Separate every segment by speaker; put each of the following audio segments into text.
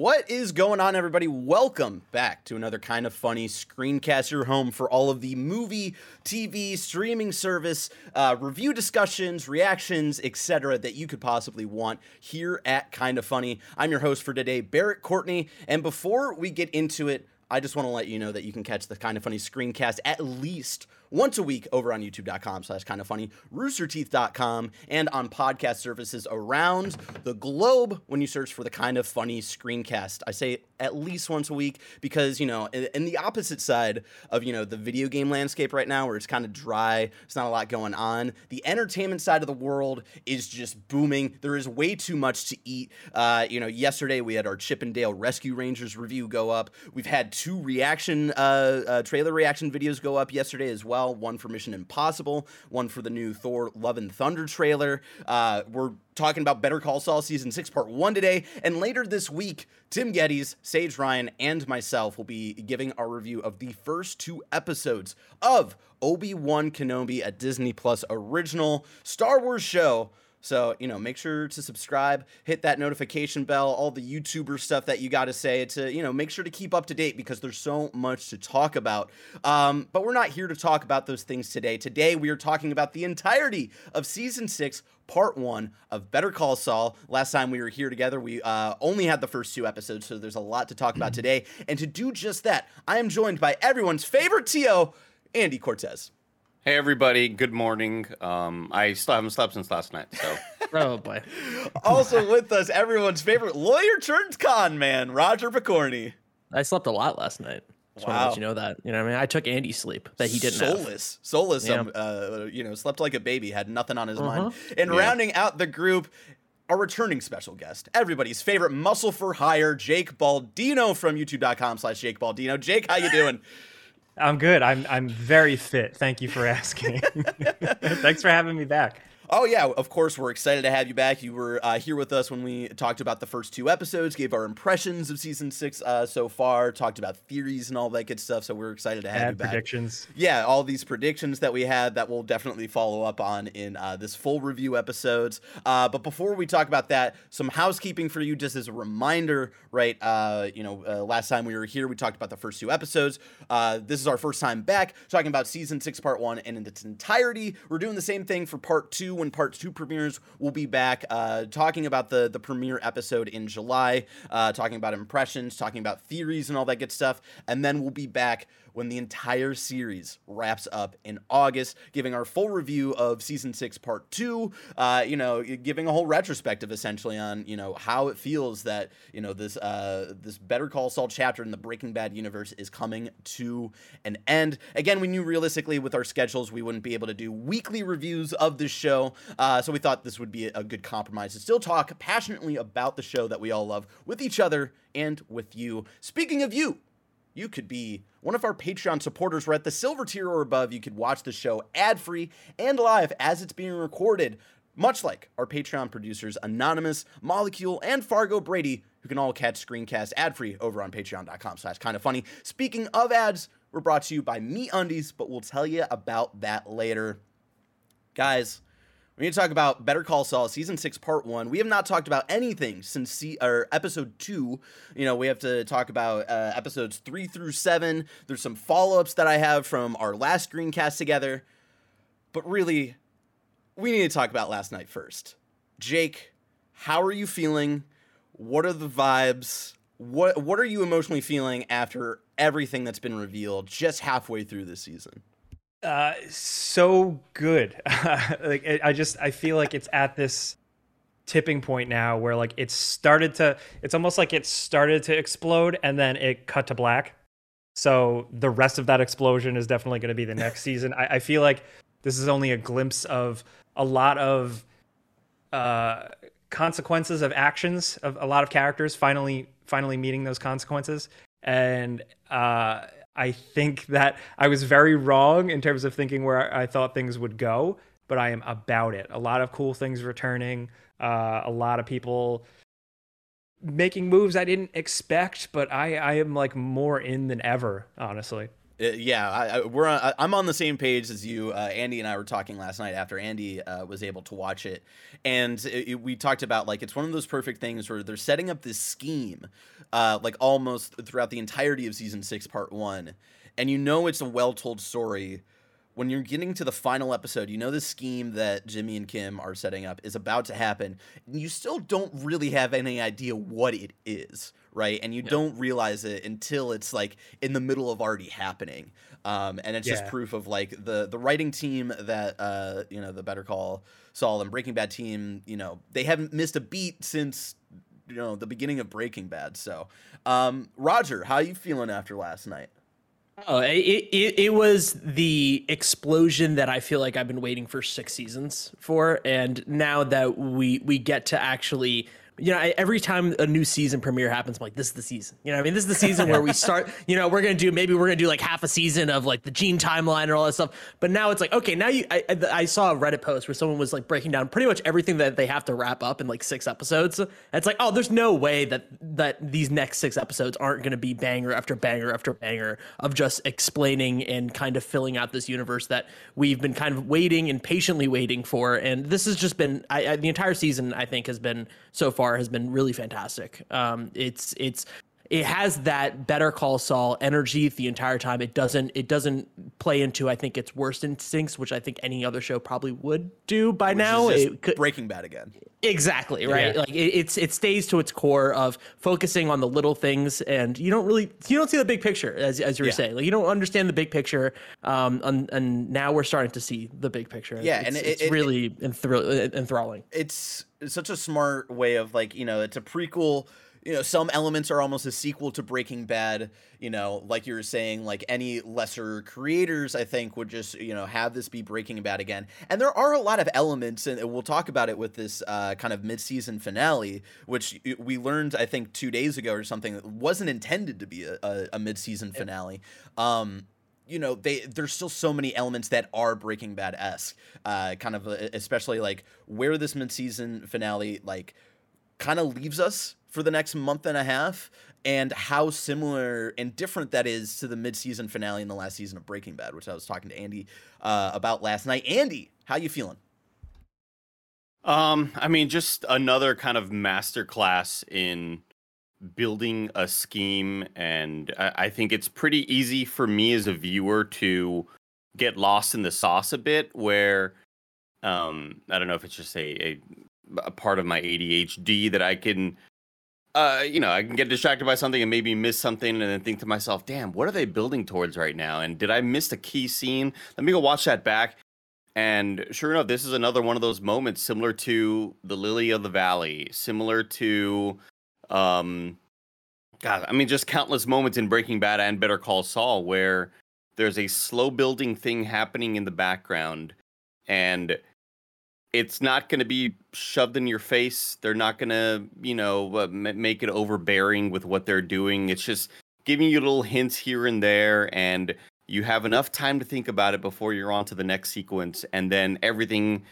Speaker 1: What is going on, everybody? Welcome back to another kind of funny screencast, your home for all of the movie, TV, streaming service, uh, review discussions, reactions, etc. that you could possibly want here at Kind of Funny. I'm your host for today, Barrett Courtney. And before we get into it, I just want to let you know that you can catch the Kind of Funny screencast at least once a week over on youtube.com slash kind of funny, roosterteeth.com, and on podcast services around the globe when you search for the kind of funny screencast. I say at least once a week because, you know, in the opposite side of, you know, the video game landscape right now where it's kind of dry, it's not a lot going on, the entertainment side of the world is just booming. There is way too much to eat. Uh, you know, yesterday we had our Chip 'n Dale Rescue Rangers review go up. We've had two reaction, uh, uh, trailer reaction videos go up yesterday as well well. One for Mission Impossible, one for the new Thor Love and Thunder trailer. Uh, we're talking about Better Call Saul season six, part one today. And later this week, Tim Gettys, Sage Ryan, and myself will be giving our review of the first two episodes of Obi Wan Kenobi, a Disney Plus original Star Wars show so, you know, make sure to subscribe, hit that notification bell, all the YouTuber stuff that you got to say to, you know, make sure to keep up to date because there's so much to talk about. Um, but we're not here to talk about those things today. Today, we are talking about the entirety of season six, part one of Better Call Saul. Last time we were here together, we uh, only had the first two episodes, so there's a lot to talk about today. And to do just that, I am joined by everyone's favorite TO, Andy Cortez.
Speaker 2: Hey everybody, good morning. Um, I still haven't slept since last night, so.
Speaker 3: oh boy.
Speaker 1: also with us, everyone's favorite lawyer turned con man, Roger Pokorny.
Speaker 3: I slept a lot last night. Just wow. want to let you know that. You know, I mean, I took Andy's sleep that he didn't.
Speaker 1: Soulless, have. soulless. Yeah. Um, uh, you know, slept like a baby, had nothing on his uh-huh. mind. And yeah. rounding out the group, our returning special guest, everybody's favorite muscle for hire, Jake Baldino from YouTube.com/slash Jake Baldino. Jake, how you doing?
Speaker 4: I'm good. I'm I'm very fit. Thank you for asking. Thanks for having me back.
Speaker 1: Oh yeah, of course we're excited to have you back. You were uh, here with us when we talked about the first two episodes, gave our impressions of season six uh, so far, talked about theories and all that good stuff. So we're excited to have
Speaker 4: Add
Speaker 1: you back.
Speaker 4: Predictions.
Speaker 1: Yeah, all these predictions that we had that we'll definitely follow up on in uh, this full review episodes. Uh, but before we talk about that, some housekeeping for you, just as a reminder, right? Uh, you know, uh, last time we were here, we talked about the first two episodes. this is our first time back talking about season six, part one, and in its entirety. We're doing the same thing for part two when part two premieres. We'll be back uh, talking about the the premiere episode in July, uh, talking about impressions, talking about theories and all that good stuff, and then we'll be back when the entire series wraps up in August, giving our full review of season six, part two. Uh, you know, giving a whole retrospective essentially on you know how it feels that you know this uh, this Better Call Saul chapter in the Breaking Bad universe is coming to an end. Again, we knew realistically with our schedules we wouldn't be able to do weekly reviews of this show, uh, so we thought this would be a good compromise to still talk passionately about the show that we all love with each other and with you. Speaking of you, you could be one of our Patreon supporters. We're at the silver tier or above. You could watch the show ad free and live as it's being recorded, much like our Patreon producers Anonymous, Molecule, and Fargo Brady, who can all catch screencast ad free over on patreon.com slash kind of funny. Speaking of ads, we're brought to you by Me Undies, but we'll tell you about that later. Guys, we need to talk about Better Call Saul season six, part one. We have not talked about anything since see, or episode two. You know, we have to talk about uh, episodes three through seven. There's some follow ups that I have from our last screencast together, but really, we need to talk about last night first. Jake, how are you feeling? What are the vibes? What What are you emotionally feeling after everything that's been revealed just halfway through this season?
Speaker 4: Uh, so good. like it, I just I feel like it's at this tipping point now where like it started to it's almost like it started to explode and then it cut to black. So the rest of that explosion is definitely going to be the next season. I, I, feel like this is only a glimpse of a lot of uh, consequences of actions of a lot of characters finally finally meeting those consequences and uh, I think that I was very wrong in terms of thinking where I thought things would go, but I am about it. A lot of cool things returning, uh, a lot of people making moves I didn't expect, but I, I am like more in than ever, honestly.
Speaker 1: Uh, yeah, I, I, we're on, I, I'm on the same page as you. Uh, Andy and I were talking last night after Andy uh, was able to watch it, and it, it, we talked about like it's one of those perfect things where they're setting up this scheme, uh, like almost throughout the entirety of season six, part one, and you know it's a well told story. When you're getting to the final episode, you know the scheme that Jimmy and Kim are setting up is about to happen, and you still don't really have any idea what it is right? And you yeah. don't realize it until it's like in the middle of already happening. Um, and it's yeah. just proof of like the the writing team that uh, you know the Better Call Saul and Breaking Bad team. You know they haven't missed a beat since you know the beginning of Breaking Bad. So, um, Roger, how are you feeling after last night?
Speaker 3: Oh, it, it, it was the explosion that I feel like I've been waiting for six seasons for, and now that we we get to actually you know, I, every time a new season premiere happens, I'm like, this is the season. You know, I mean, this is the season where we start. You know, we're gonna do maybe we're gonna do like half a season of like the Gene timeline and all that stuff. But now it's like, okay, now you. I, I saw a Reddit post where someone was like breaking down pretty much everything that they have to wrap up in like six episodes. It's like, oh, there's no way that that these next six episodes aren't gonna be banger after banger after banger of just explaining and kind of filling out this universe that we've been kind of waiting and patiently waiting for. And this has just been I, I the entire season. I think has been so far has been really fantastic. Um, it's it's it has that Better Call Saul energy the entire time. It doesn't it doesn't play into I think its worst instincts, which I think any other show probably would do by
Speaker 1: which
Speaker 3: now.
Speaker 1: It could, Breaking Bad again.
Speaker 3: Exactly right. Yeah. Like it, it's it stays to its core of focusing on the little things, and you don't really you don't see the big picture as as you were yeah. saying. Like you don't understand the big picture. Um, and, and now we're starting to see the big picture.
Speaker 1: Yeah,
Speaker 3: it's,
Speaker 1: and
Speaker 3: it, it's it, really enthralling.
Speaker 1: It's such a smart way of like you know it's a prequel you know some elements are almost a sequel to breaking bad you know like you were saying like any lesser creators i think would just you know have this be breaking bad again. And there are a lot of elements and we'll talk about it with this uh, kind of mid-season finale which we learned i think two days ago or something wasn't intended to be a, a, a mid-season finale. Um, you know they there's still so many elements that are breaking bad esque uh, kind of especially like where this mid-season finale like kind of leaves us for the next month and a half and how similar and different that is to the mid-season finale in the last season of Breaking Bad, which I was talking to Andy uh, about last night. Andy, how you feeling?
Speaker 2: Um, I mean, just another kind of masterclass in building a scheme, and I, I think it's pretty easy for me as a viewer to get lost in the sauce a bit. Where, um, I don't know if it's just a, a a part of my ADHD that I can uh, you know, I can get distracted by something and maybe miss something and then think to myself, damn, what are they building towards right now? And did I miss a key scene? Let me go watch that back. And sure enough, this is another one of those moments similar to the Lily of the Valley, similar to um God, I mean just countless moments in Breaking Bad and Better Call Saul where there's a slow building thing happening in the background and it's not going to be shoved in your face. They're not going to, you know, uh, make it overbearing with what they're doing. It's just giving you little hints here and there, and you have enough time to think about it before you're on to the next sequence, and then everything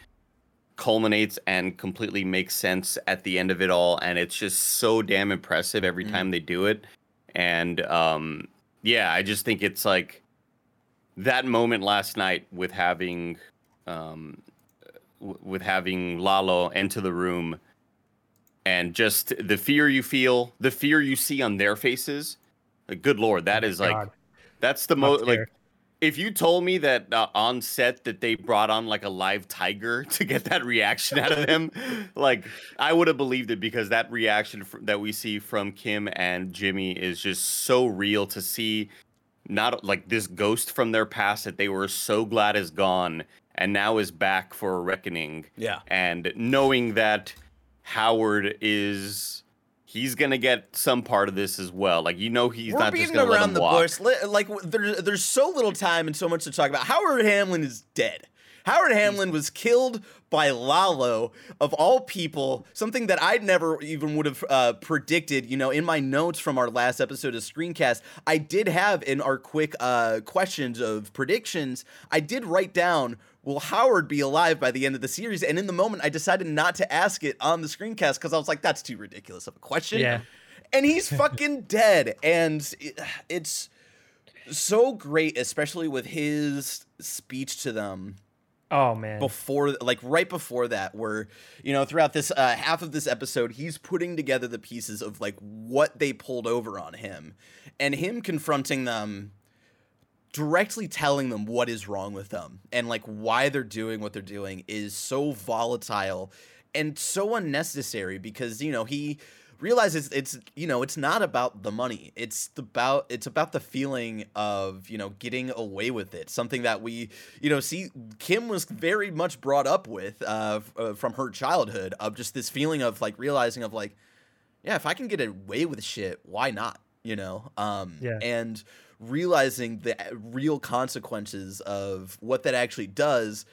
Speaker 2: culminates and completely makes sense at the end of it all. And it's just so damn impressive every mm. time they do it. And um, yeah, I just think it's like that moment last night with having um, with having Lalo enter the room and just the fear you feel, the fear you see on their faces. Like, good lord, that oh is God. like that's the most like if you told me that uh, on set that they brought on like a live tiger to get that reaction out of them, like I would have believed it because that reaction f- that we see from Kim and Jimmy is just so real to see not like this ghost from their past that they were so glad is gone and now is back for a reckoning.
Speaker 1: Yeah.
Speaker 2: And knowing that Howard is he's gonna get some part of this as well. Like you know, he's We're not just gonna around the walk. bush.
Speaker 1: Like there's there's so little time and so much to talk about. Howard Hamlin is dead. Howard Hamlin was killed by Lalo, of all people, something that I never even would have uh, predicted. You know, in my notes from our last episode of Screencast, I did have in our quick uh, questions of predictions, I did write down will Howard be alive by the end of the series? And in the moment, I decided not to ask it on the screencast because I was like, that's too ridiculous of a question.
Speaker 4: Yeah.
Speaker 1: And he's fucking dead. And it's so great, especially with his speech to them
Speaker 4: Oh man.
Speaker 1: before like right before that where you know throughout this uh, half of this episode he's putting together the pieces of like what they pulled over on him and him confronting them directly telling them what is wrong with them and like why they're doing what they're doing is so volatile and so unnecessary because you know he realizes it's you know it's not about the money. It's about it's about the feeling of you know getting away with it. Something that we you know see kim was very much brought up with uh, uh from her childhood of just this feeling of like realizing of like yeah if i can get away with shit why not? You know? Um
Speaker 4: Yeah.
Speaker 1: and realizing the real consequences of what that actually does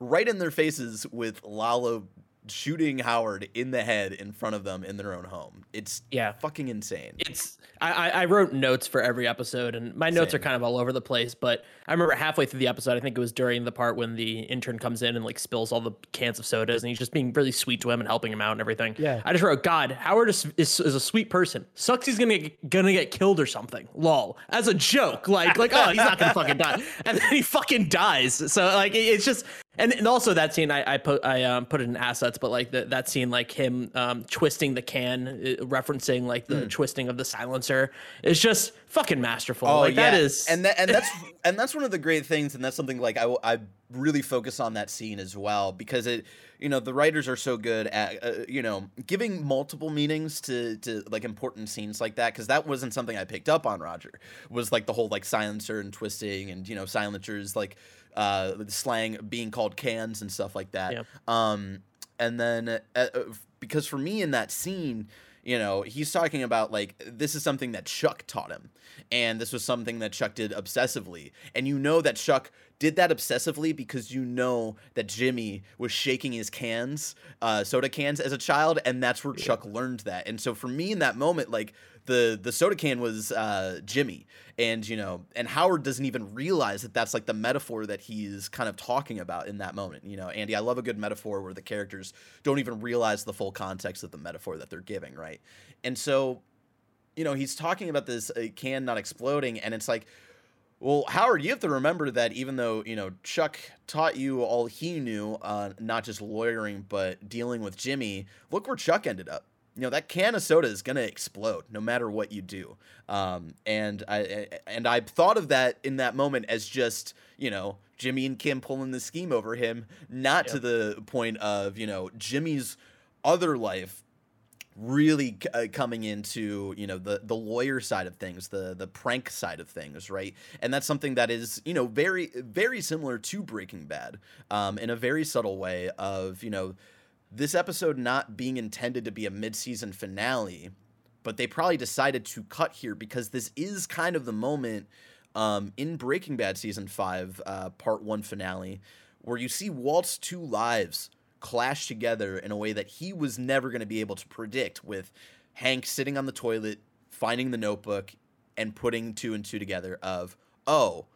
Speaker 1: right in their faces with Lalo shooting Howard in the head in front of them in their own home. It's
Speaker 3: Yeah.
Speaker 1: fucking insane.
Speaker 3: it's I, I I wrote notes for every episode and my notes
Speaker 1: Same.
Speaker 3: are kind of all over the place but i remember halfway through the episode i think it was during the part when the intern comes in and like spills all the cans of sodas and he's just being really sweet to him and helping him out and everything
Speaker 4: Yeah.
Speaker 3: i just wrote god howard is, is, is a sweet person sucks he's gonna get, gonna get killed or something lol as a joke like like oh he's not gonna fucking die and then he fucking dies so like it- it's just and, and also that scene I, I put I um, put it in assets, but like the, that scene like him um, twisting the can, uh, referencing like the twisting of the silencer is just fucking masterful. like that is
Speaker 1: Oh, and that, and that's and that's one of the great things, and that's something like I really focus on that scene as well because it you know the writers are so good at uh, you know giving multiple meanings to to like important scenes like that because that wasn't something I picked up on Roger was like the whole like silencer and twisting and you know silencers like uh the slang being called cans and stuff like that.
Speaker 3: Yeah.
Speaker 1: um and then uh, uh, because for me in that scene you know he's talking about like this is something that chuck taught him and this was something that chuck did obsessively. And you know that chuck did that obsessively because you know that jimmy was shaking his cans uh, soda cans as a child and that's where chuck learned that. And so for me in that moment like the the soda can was uh, jimmy. And you know and howard doesn't even realize that that's like the metaphor that he's kind of talking about in that moment you know? Andy i love a good metaphor where the characters don't even realize the full context of the metaphor that they're giving right? And so you know he's talking about this uh, can not exploding and it's like well howard you have to remember that even though you know chuck taught you all he knew uh, not just lawyering but dealing with jimmy look where chuck ended up you know that can of soda is gonna explode no matter what you do. Um, and I and I thought of that in that moment as just you know Jimmy and Kim pulling the scheme over him, not to the point of you know Jimmy's other life really uh, coming into you know the the lawyer side of things the the prank side of things right? And that's something that is you know very very similar to breaking bad um in a very subtle way of you know this episode not being intended to be a mid-season finale but they probably decided to cut here because this is kind of the moment um, in breaking bad season 5 uh, part 1 finale where you see walt's two lives clash together in a way that he was never going to be able to predict with hank sitting on the toilet finding the notebook and putting two and two together of oh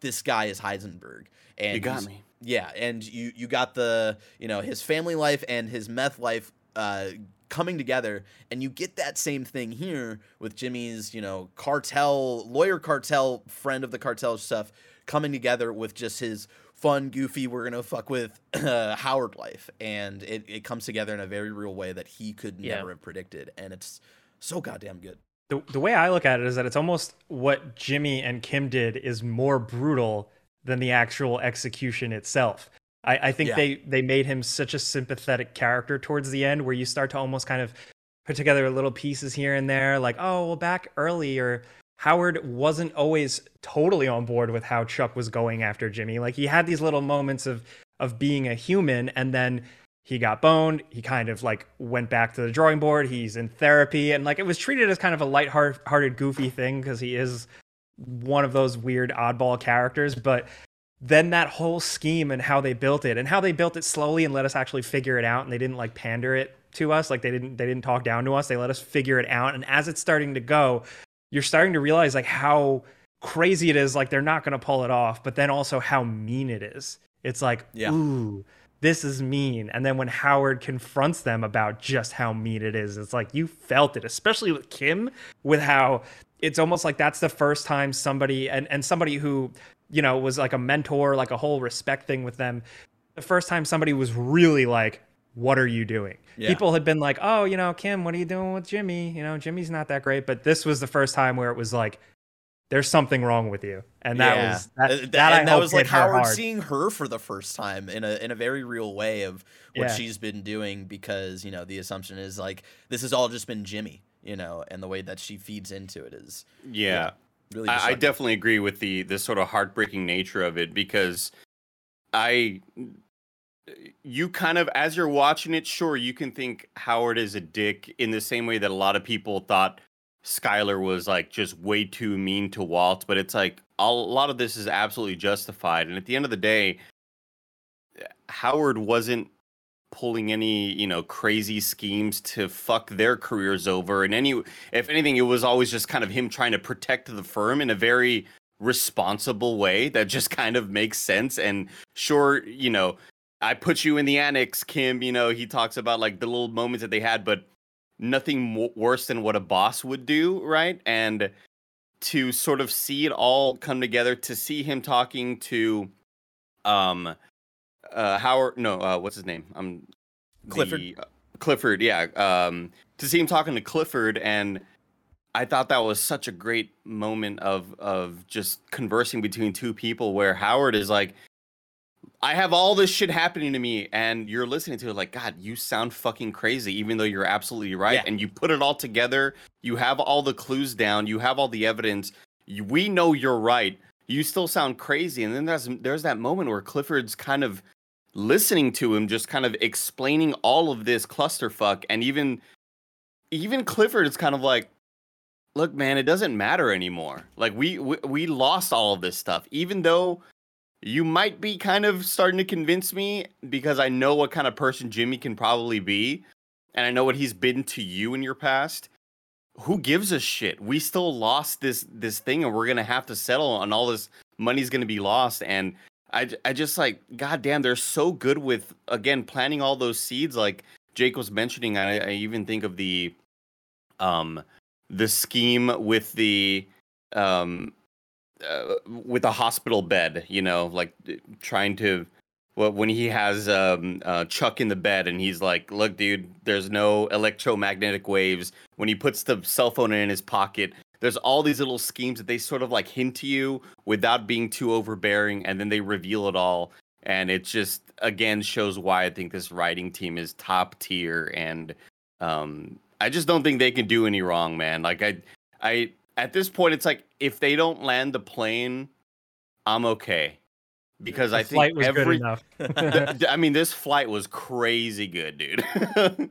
Speaker 1: this guy is heisenberg and
Speaker 2: You got me.
Speaker 1: Yeah, and you you got the you know his family life and his meth life uh, coming together, and you get that same thing here with Jimmy's you know cartel lawyer cartel friend of the cartel stuff coming together with just his fun goofy we're gonna fuck with uh, Howard life, and it it comes together in a very real way that he could
Speaker 3: Yeah.
Speaker 1: never have predicted, and it's so goddamn good.
Speaker 4: the, the way I look at it is that it's almost what Jimmy and Kim did is more brutal than the actual execution itself. I, I think
Speaker 1: Yeah.
Speaker 4: they they made him such a sympathetic character towards the end, where you start to almost kind of put together little pieces here and there, like oh well, back earlier. Howard wasn't always totally on board with how Chuck was going after Jimmy. Like he had these little moments of of being a human and then he got boned. He kind of like went back to the drawing board. He's in therapy, and like it was treated as kind of a light-hearted, goofy thing because he is one of those weird oddball characters. But then that whole scheme and how they built it, and how they built it slowly and let us actually figure it out, and they didn't like pander it to us, like they didn't they didn't talk down to us. They let us figure it out, and as it's starting to go, you're starting to realize like how crazy it is. Like they're not going to pull it off, but then also how mean it is. It's like,
Speaker 1: Yeah.
Speaker 4: ooh, this is mean. And then when Howard confronts them about just how mean it is, it's like you felt it, especially with Kim, with how it's almost like that's the first time somebody and and somebody who you know was like a mentor, like a whole respect thing with them. The first time somebody was really like, "What are you doing?"
Speaker 1: Yeah.
Speaker 4: People had been like, "Oh, you know, Kim, what are you doing with Jimmy? You know, Jimmy's not that great." But this was the first time where it was like, "There's something wrong with you," and that
Speaker 1: Yeah.
Speaker 4: was that.
Speaker 1: Uh,
Speaker 4: that,
Speaker 1: that,
Speaker 4: I
Speaker 1: and that was like Howard
Speaker 4: hard.
Speaker 1: seeing her for the first time in a in a very real way of what
Speaker 4: Yeah.
Speaker 1: she's been doing because you know the assumption is like this has all just been Jimmy, you know, and the way that she feeds into it is
Speaker 2: Yeah.
Speaker 1: really.
Speaker 2: I, I definitely agree with the the sort of heartbreaking nature of it because I you kind of as you're watching it, sure you can think Howard is a dick in the same way that a lot of people thought Skyler was like just way too mean to Walt, but it's like a lot of this is absolutely justified. And at the end of the day, Howard wasn't pulling any you know crazy schemes to fuck their careers over. And any if anything it was always just kind of him trying to protect the firm in a very responsible way that just kind of makes sense. And sure you know i put you in the annex kim you know he talks about like the little moments that they had but nothing worse than what a boss would do right? And to sort of see it all come together to see him talking to um uh howard no uh what's his name i'm
Speaker 1: Clifford?
Speaker 2: the- uh, clifford yeah um to see him talking to clifford and i thought that was such a great moment of of just conversing between two people where howard is like I have all this shit happening to me, and you're listening to it like, God, you sound fucking crazy, even though you're absolutely right.
Speaker 1: Yeah.
Speaker 2: And you put it all together, you have all the clues down, you have all the evidence. You, we know you're right. You still sound crazy. And then there's there's that moment where Clifford's kind of listening to him, just kind of explaining all of this clusterfuck, and even even Clifford is kind of like, look, man, it doesn't matter anymore. Like we we, we lost all of this stuff, even though you might be kind of starting to convince me because I know what kind of person Jimmy can probably be, and I know what he's been to you in your past. Who gives a shit? We still lost this this thing, and we're gonna have to settle, on all this money's gonna be lost. And I, I just like, goddamn, they're so good with again planting all those seeds. Like Jake was mentioning, I, I even think of the, um, the scheme with the, um, uh, with a hospital bed, you know, like trying to well, when he has um, uh, Chuck in the bed and he's like, "Look, dude, there's no electromagnetic waves." When he puts the cell phone in his pocket, there's all these little schemes that they sort of like hint to you without being too overbearing, and then they reveal it all, and it just again shows why I think this writing team is top tier, and um, I just don't think they can do any wrong, man. Like I, I at this point, it's like if they don't land the plane, I'm okay. Because I
Speaker 4: The flight
Speaker 2: think
Speaker 4: was
Speaker 2: every,
Speaker 4: good enough.
Speaker 2: Th- th- I mean, this flight was crazy good, dude.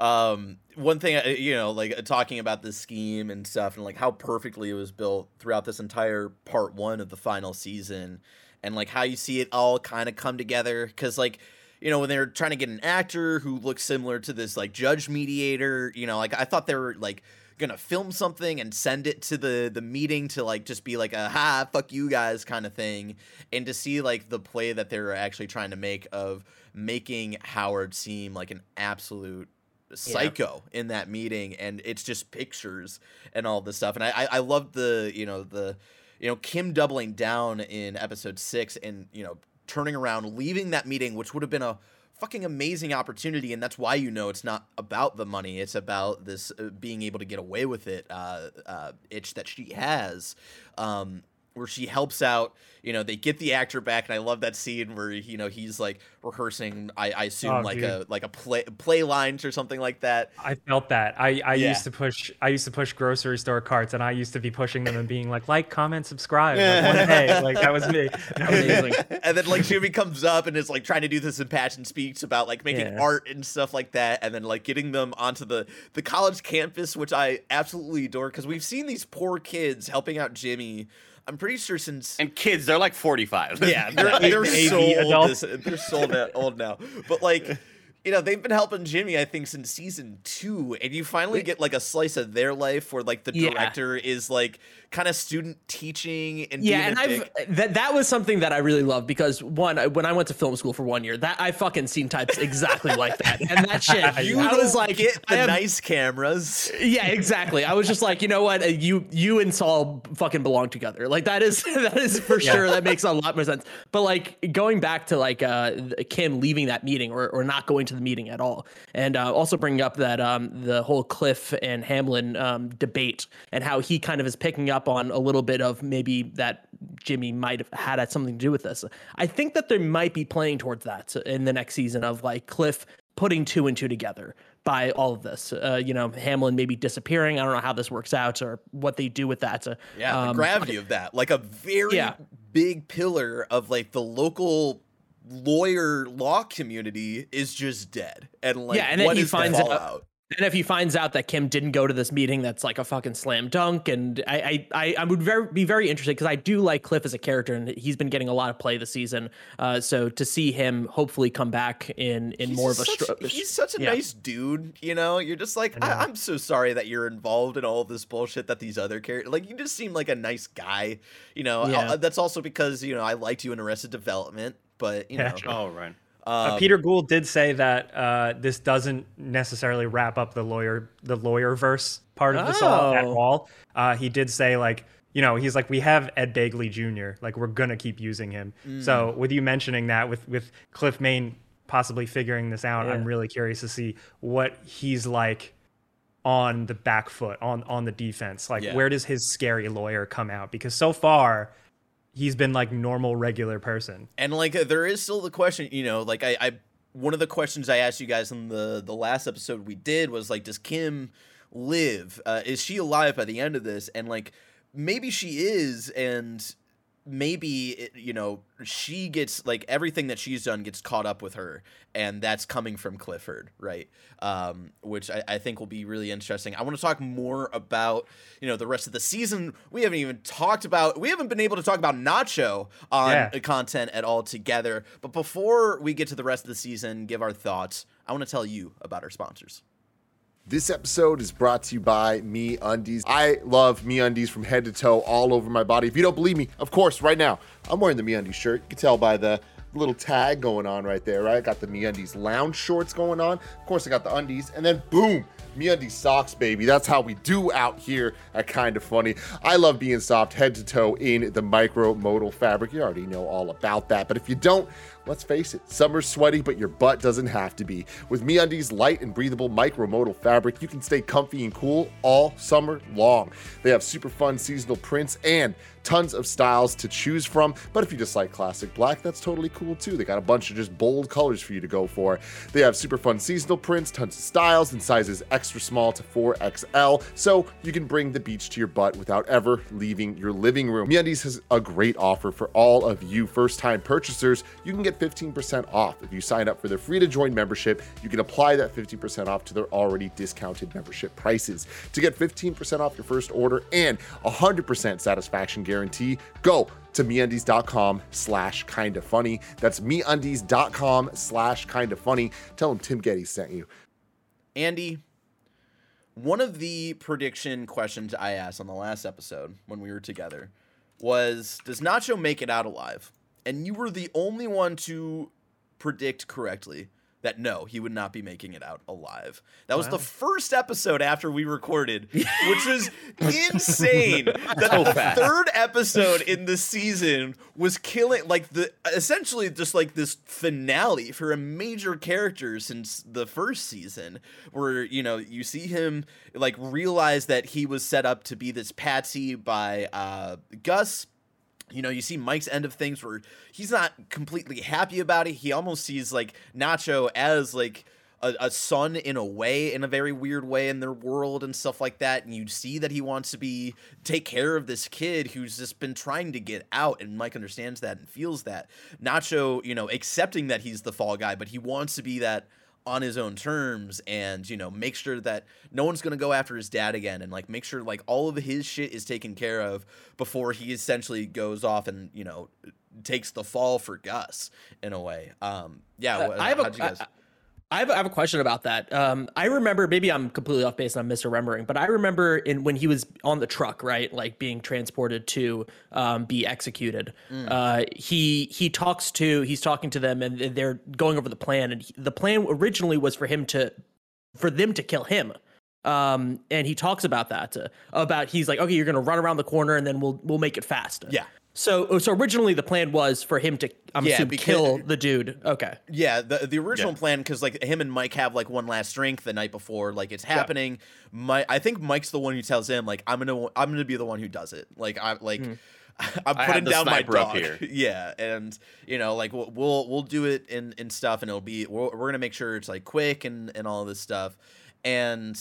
Speaker 1: um one thing uh, you know like uh, talking about the scheme and stuff and like how perfectly it was built throughout this entire part one of the final season and like how you see it all kind of come together. Because like you know when they're trying to get an actor who looks similar to this like judge mediator you know like i thought they were like gonna film something and send it to the the meeting to like just be like a ha fuck you guys kind of thing and to see like the play that they're actually trying to make of making howard seem like an absolute psycho in that meeting and it's just pictures and all this stuff. And i i, I love the you know the you know kim doubling down in episode six and you know turning around leaving that meeting which would have been a fucking amazing opportunity. And that's why you know it's not about the money. It's about this uh, being able to get away with it uh, uh, itch that she has. Um, where she helps out you know they get the actor back and i love that scene where you know he's like rehearsing i, I assume
Speaker 4: Oh,
Speaker 1: like
Speaker 4: dude.
Speaker 1: a like a play play lines or something like that
Speaker 4: I felt that. I, I
Speaker 1: Yeah.
Speaker 4: used to push I used to push grocery store carts and I used to be pushing them and being like, like, comment, subscribe. Like, one day. Like that was me.
Speaker 3: Amazing.
Speaker 1: and then like Jimmy comes up and is like trying to do this impassioned speech about like making
Speaker 4: Yeah.
Speaker 1: art and stuff like that, and then like getting them onto the the college campus, which I absolutely adore because we've seen these poor kids helping out Jimmy. I'm pretty sure since
Speaker 2: and kids, they're like 45.
Speaker 1: yeah, they're,
Speaker 4: Yeah.
Speaker 1: they're
Speaker 4: AV
Speaker 1: so old.
Speaker 4: adults.
Speaker 1: This, they're so na- old now. But like, you know they've been helping Jimmy I think since season two, and you finally get like a slice of their life where like the
Speaker 3: Yeah.
Speaker 1: director is like kind of student teaching and
Speaker 3: Yeah, and I've that that was something that I really loved because one, I- when I went to film school for one year, that I fucking seen types exactly like that, and that shit.
Speaker 1: You
Speaker 3: I was like,
Speaker 1: get the
Speaker 3: am-
Speaker 1: nice cameras.
Speaker 3: Yeah, exactly. I was just like, you know what, Uh, you you and Saul fucking belong together. Like that is that is for sure. That makes a lot more sense. But like going back to like uh Kim leaving that meeting or or not going to the meeting at all, and uh, also bringing up that um the whole Cliff and Hamlin um debate and how he kind of is picking up on a little bit of maybe that Jimmy might have had something to do with this. I think that they might be playing towards that in the next season of like Cliff putting two and two together by all of this. Uh, you know, Hamlin maybe disappearing. I don't know how this works out or what they do with that. So,
Speaker 1: Yeah, the
Speaker 3: um,
Speaker 1: gravity of that, like a very
Speaker 3: Yeah.
Speaker 1: big pillar of like the local lawyer law community is just dead, and like
Speaker 3: Yeah, and then he
Speaker 1: the
Speaker 3: finds out-? And if he finds out that Kim didn't go to this meeting, that's like a fucking slam dunk. And I, I, I, I would very be very interested because I do like Cliff as a character, and he's been getting a lot of play this season. Uh, so to see him hopefully come back in in
Speaker 1: He's
Speaker 3: more of a,
Speaker 1: such,
Speaker 3: stro-
Speaker 1: he's such a
Speaker 3: yeah.
Speaker 1: nice dude, you know. You're just like, I I'm so sorry that you're involved in all this bullshit that these other characters. Like, you just seem like a nice guy, you know.
Speaker 3: Yeah.
Speaker 1: Uh, that's also because you know I liked you in Arrested Development, but you
Speaker 4: Yeah,
Speaker 1: know,
Speaker 4: sure.
Speaker 2: Oh right.
Speaker 4: Uh,
Speaker 1: um,
Speaker 4: Peter Gould did say that uh, this doesn't necessarily wrap up the lawyer the lawyer verse part of this song at
Speaker 3: Oh.
Speaker 4: all. Uh, he did say like you know he's like we have Ed Begley Jr. like we're gonna keep using him.
Speaker 3: Mm.
Speaker 4: So with you mentioning that with with Cliff Main possibly figuring this out, I'm really curious to see what he's like on the back foot on on the defense. Like
Speaker 1: Yeah.
Speaker 4: where does his scary lawyer come out? Because so far he's been like normal regular person.
Speaker 1: And like there is still the question, you know, like I, I one of the questions I asked you guys in the the last episode we did was like, does Kim live? Uh, is she alive by the end of this? And like maybe she is, and maybe it, you know she gets like everything that she's done gets caught up with her and that's coming from clifford right? Um, which I, I think will be really interesting. I want to talk more about you know the rest of the season. We haven't even talked about we haven't been able to talk about nacho on
Speaker 4: Yeah.
Speaker 1: content at all together but before we get to the rest of the season give our thoughts i want to tell you about our sponsors
Speaker 5: This episode is brought to you by Me Undies. I love Me Undies from head to toe, all over my body. If you don't believe me, of course, right now, I'm wearing the Me Undies shirt. You can tell by the little tag going on right there, right? I got the Me Undies lounge shorts going on. Of course, I got the undies, and then boom, Me Undies socks, baby. That's how we do out here at Kind of Funny. I love being soft head to toe in the micro modal fabric. You already know all about that, but if you don't, Let's face it, summer's sweaty, but your butt doesn't have to be. With MeUndies light and breathable micromodal fabric, you can stay comfy and cool all summer long. They have super fun seasonal prints and tons of styles to choose from. But if you just like classic black, that's totally cool too. They got a bunch of just bold colors for you to go for. They have super fun seasonal prints, tons of styles, and sizes extra small to 4XL, so you can bring the beach to your butt without ever leaving your living room. MeUndies has a great offer for all of you first-time purchasers. You can get 15% off if you sign up for their free-to-join membership. You can apply that 15% off to their already discounted membership prices. To get 15% off your first order and 100% satisfaction guarantee, go to meundies.com slash kinda funny. That's meundies.com slash kinda funny. Tell them Tim Getty sent you.
Speaker 1: Andy, one of the prediction questions I asked on the last episode when we were together was Does Nacho make it out alive? And you were the only one to predict correctly that no, he would not be making it out alive. That was the first episode after we recorded, which was insane. That
Speaker 2: So
Speaker 1: the third episode in the season was killing like the essentially just like this finale for a major character since the first season where you know you see him like realize that he was set up to be this patsy by uh Gus you know, you see Mike's end of things where he's not completely happy about it. He almost sees like Nacho as like a, a son in a way, in a very weird way in their world and stuff like that. And you see that he wants to be take care of this kid who's just been trying to get out, and Mike understands that and feels that. Nacho, you know, accepting that he's the fall guy, but he wants to be that on his own terms and you know make sure that no one's going to go after his dad again and like make sure like all of his shit is taken care of before he essentially goes off and you know takes the fall for Gus in a way. Um yeah
Speaker 3: Uh, I have a-
Speaker 1: guys
Speaker 3: I- I have, I have a question about that. Um, I remember maybe I'm completely off base and I'm misremembering, but I remember in when he was on the truck, right, like being transported to um, be executed. Uh, he he talks to he's talking to them and they're going over the plan. And he- the plan originally was for him to for them to kill him. Um, and he talks about that uh, about he's like, okay, you're gonna run around the corner and then we'll we'll make it fast.
Speaker 1: Yeah.
Speaker 3: So oh, so originally the plan was for him to I'm
Speaker 1: Yeah,
Speaker 3: assuming kill the dude. Okay.
Speaker 1: Yeah, the the original
Speaker 2: Yeah.
Speaker 1: plan because like him and Mike have like one last drink the night before, like it's happening. Mike, I think Mike's the one who tells him like I'm gonna I'm gonna be the one who does it. Like hmm. I'm like I'm putting down my
Speaker 2: sniper up
Speaker 1: dog.
Speaker 2: here.
Speaker 1: yeah, and you know like we'll we'll, we'll do it in in stuff, and it'll be we're, we're gonna make sure it's like quick and and all this stuff, and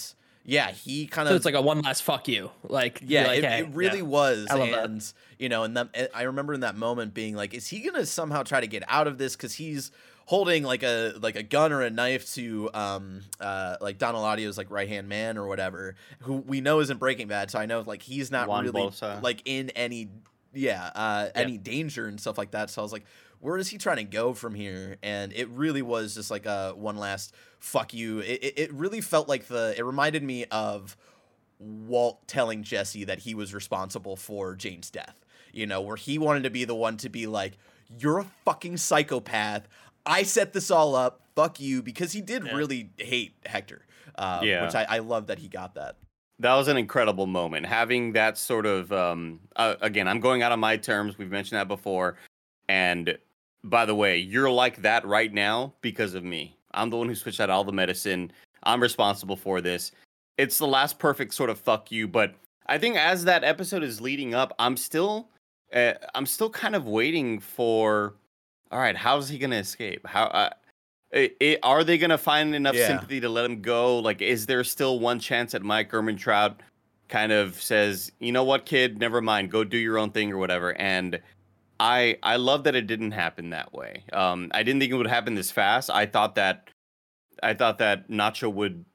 Speaker 1: yeah, he kind of
Speaker 3: So it's like a one last fuck you. Like
Speaker 1: yeah,
Speaker 3: like,
Speaker 1: it,
Speaker 3: hey,
Speaker 1: it really was.
Speaker 3: I love that.
Speaker 1: you know, and that I remember in that moment being like, is he gonna somehow try to get out of this? Because he's holding like a like a gun or a knife to um uh like Don Eladio's like right hand man or whatever, who we know isn't Breaking Bad. So I know like he's not
Speaker 2: Juan
Speaker 1: really
Speaker 2: Bolsa.
Speaker 1: like in any yeah uh any danger and stuff like that. So I was like. Where is he trying to go from here? And it really was just like a one last fuck you. It, it, it really felt like the. It reminded me of Walt telling Jesse that he was responsible for Jane's death. You know, where he wanted to be the one to be like, "You're a fucking psychopath. I set this all up. Fuck you," because he did really hate Hector. Uh,
Speaker 2: Yeah.
Speaker 1: which I, I love that he got that.
Speaker 2: that was an incredible moment having that sort of um uh, again i'm going out on my terms we've mentioned that before and by the way you're like that right now because of me. I'm the one who switched out all the medicine. I'm responsible for this. It's the last perfect sort of fuck you but i think as that episode is leading up i'm still uh, i'm still kind of waiting for all right how's he gonna escape? How uh, i i are they gonna find enough
Speaker 1: Yeah.
Speaker 2: sympathy to let him go? Like is there still one chance that mike Trout kind of says you know what kid? Never mind. Go do your own thing or whatever and i i love that it didn't happen that way. Um i didn't think it would happen this fast. I thought that i thought that nacho would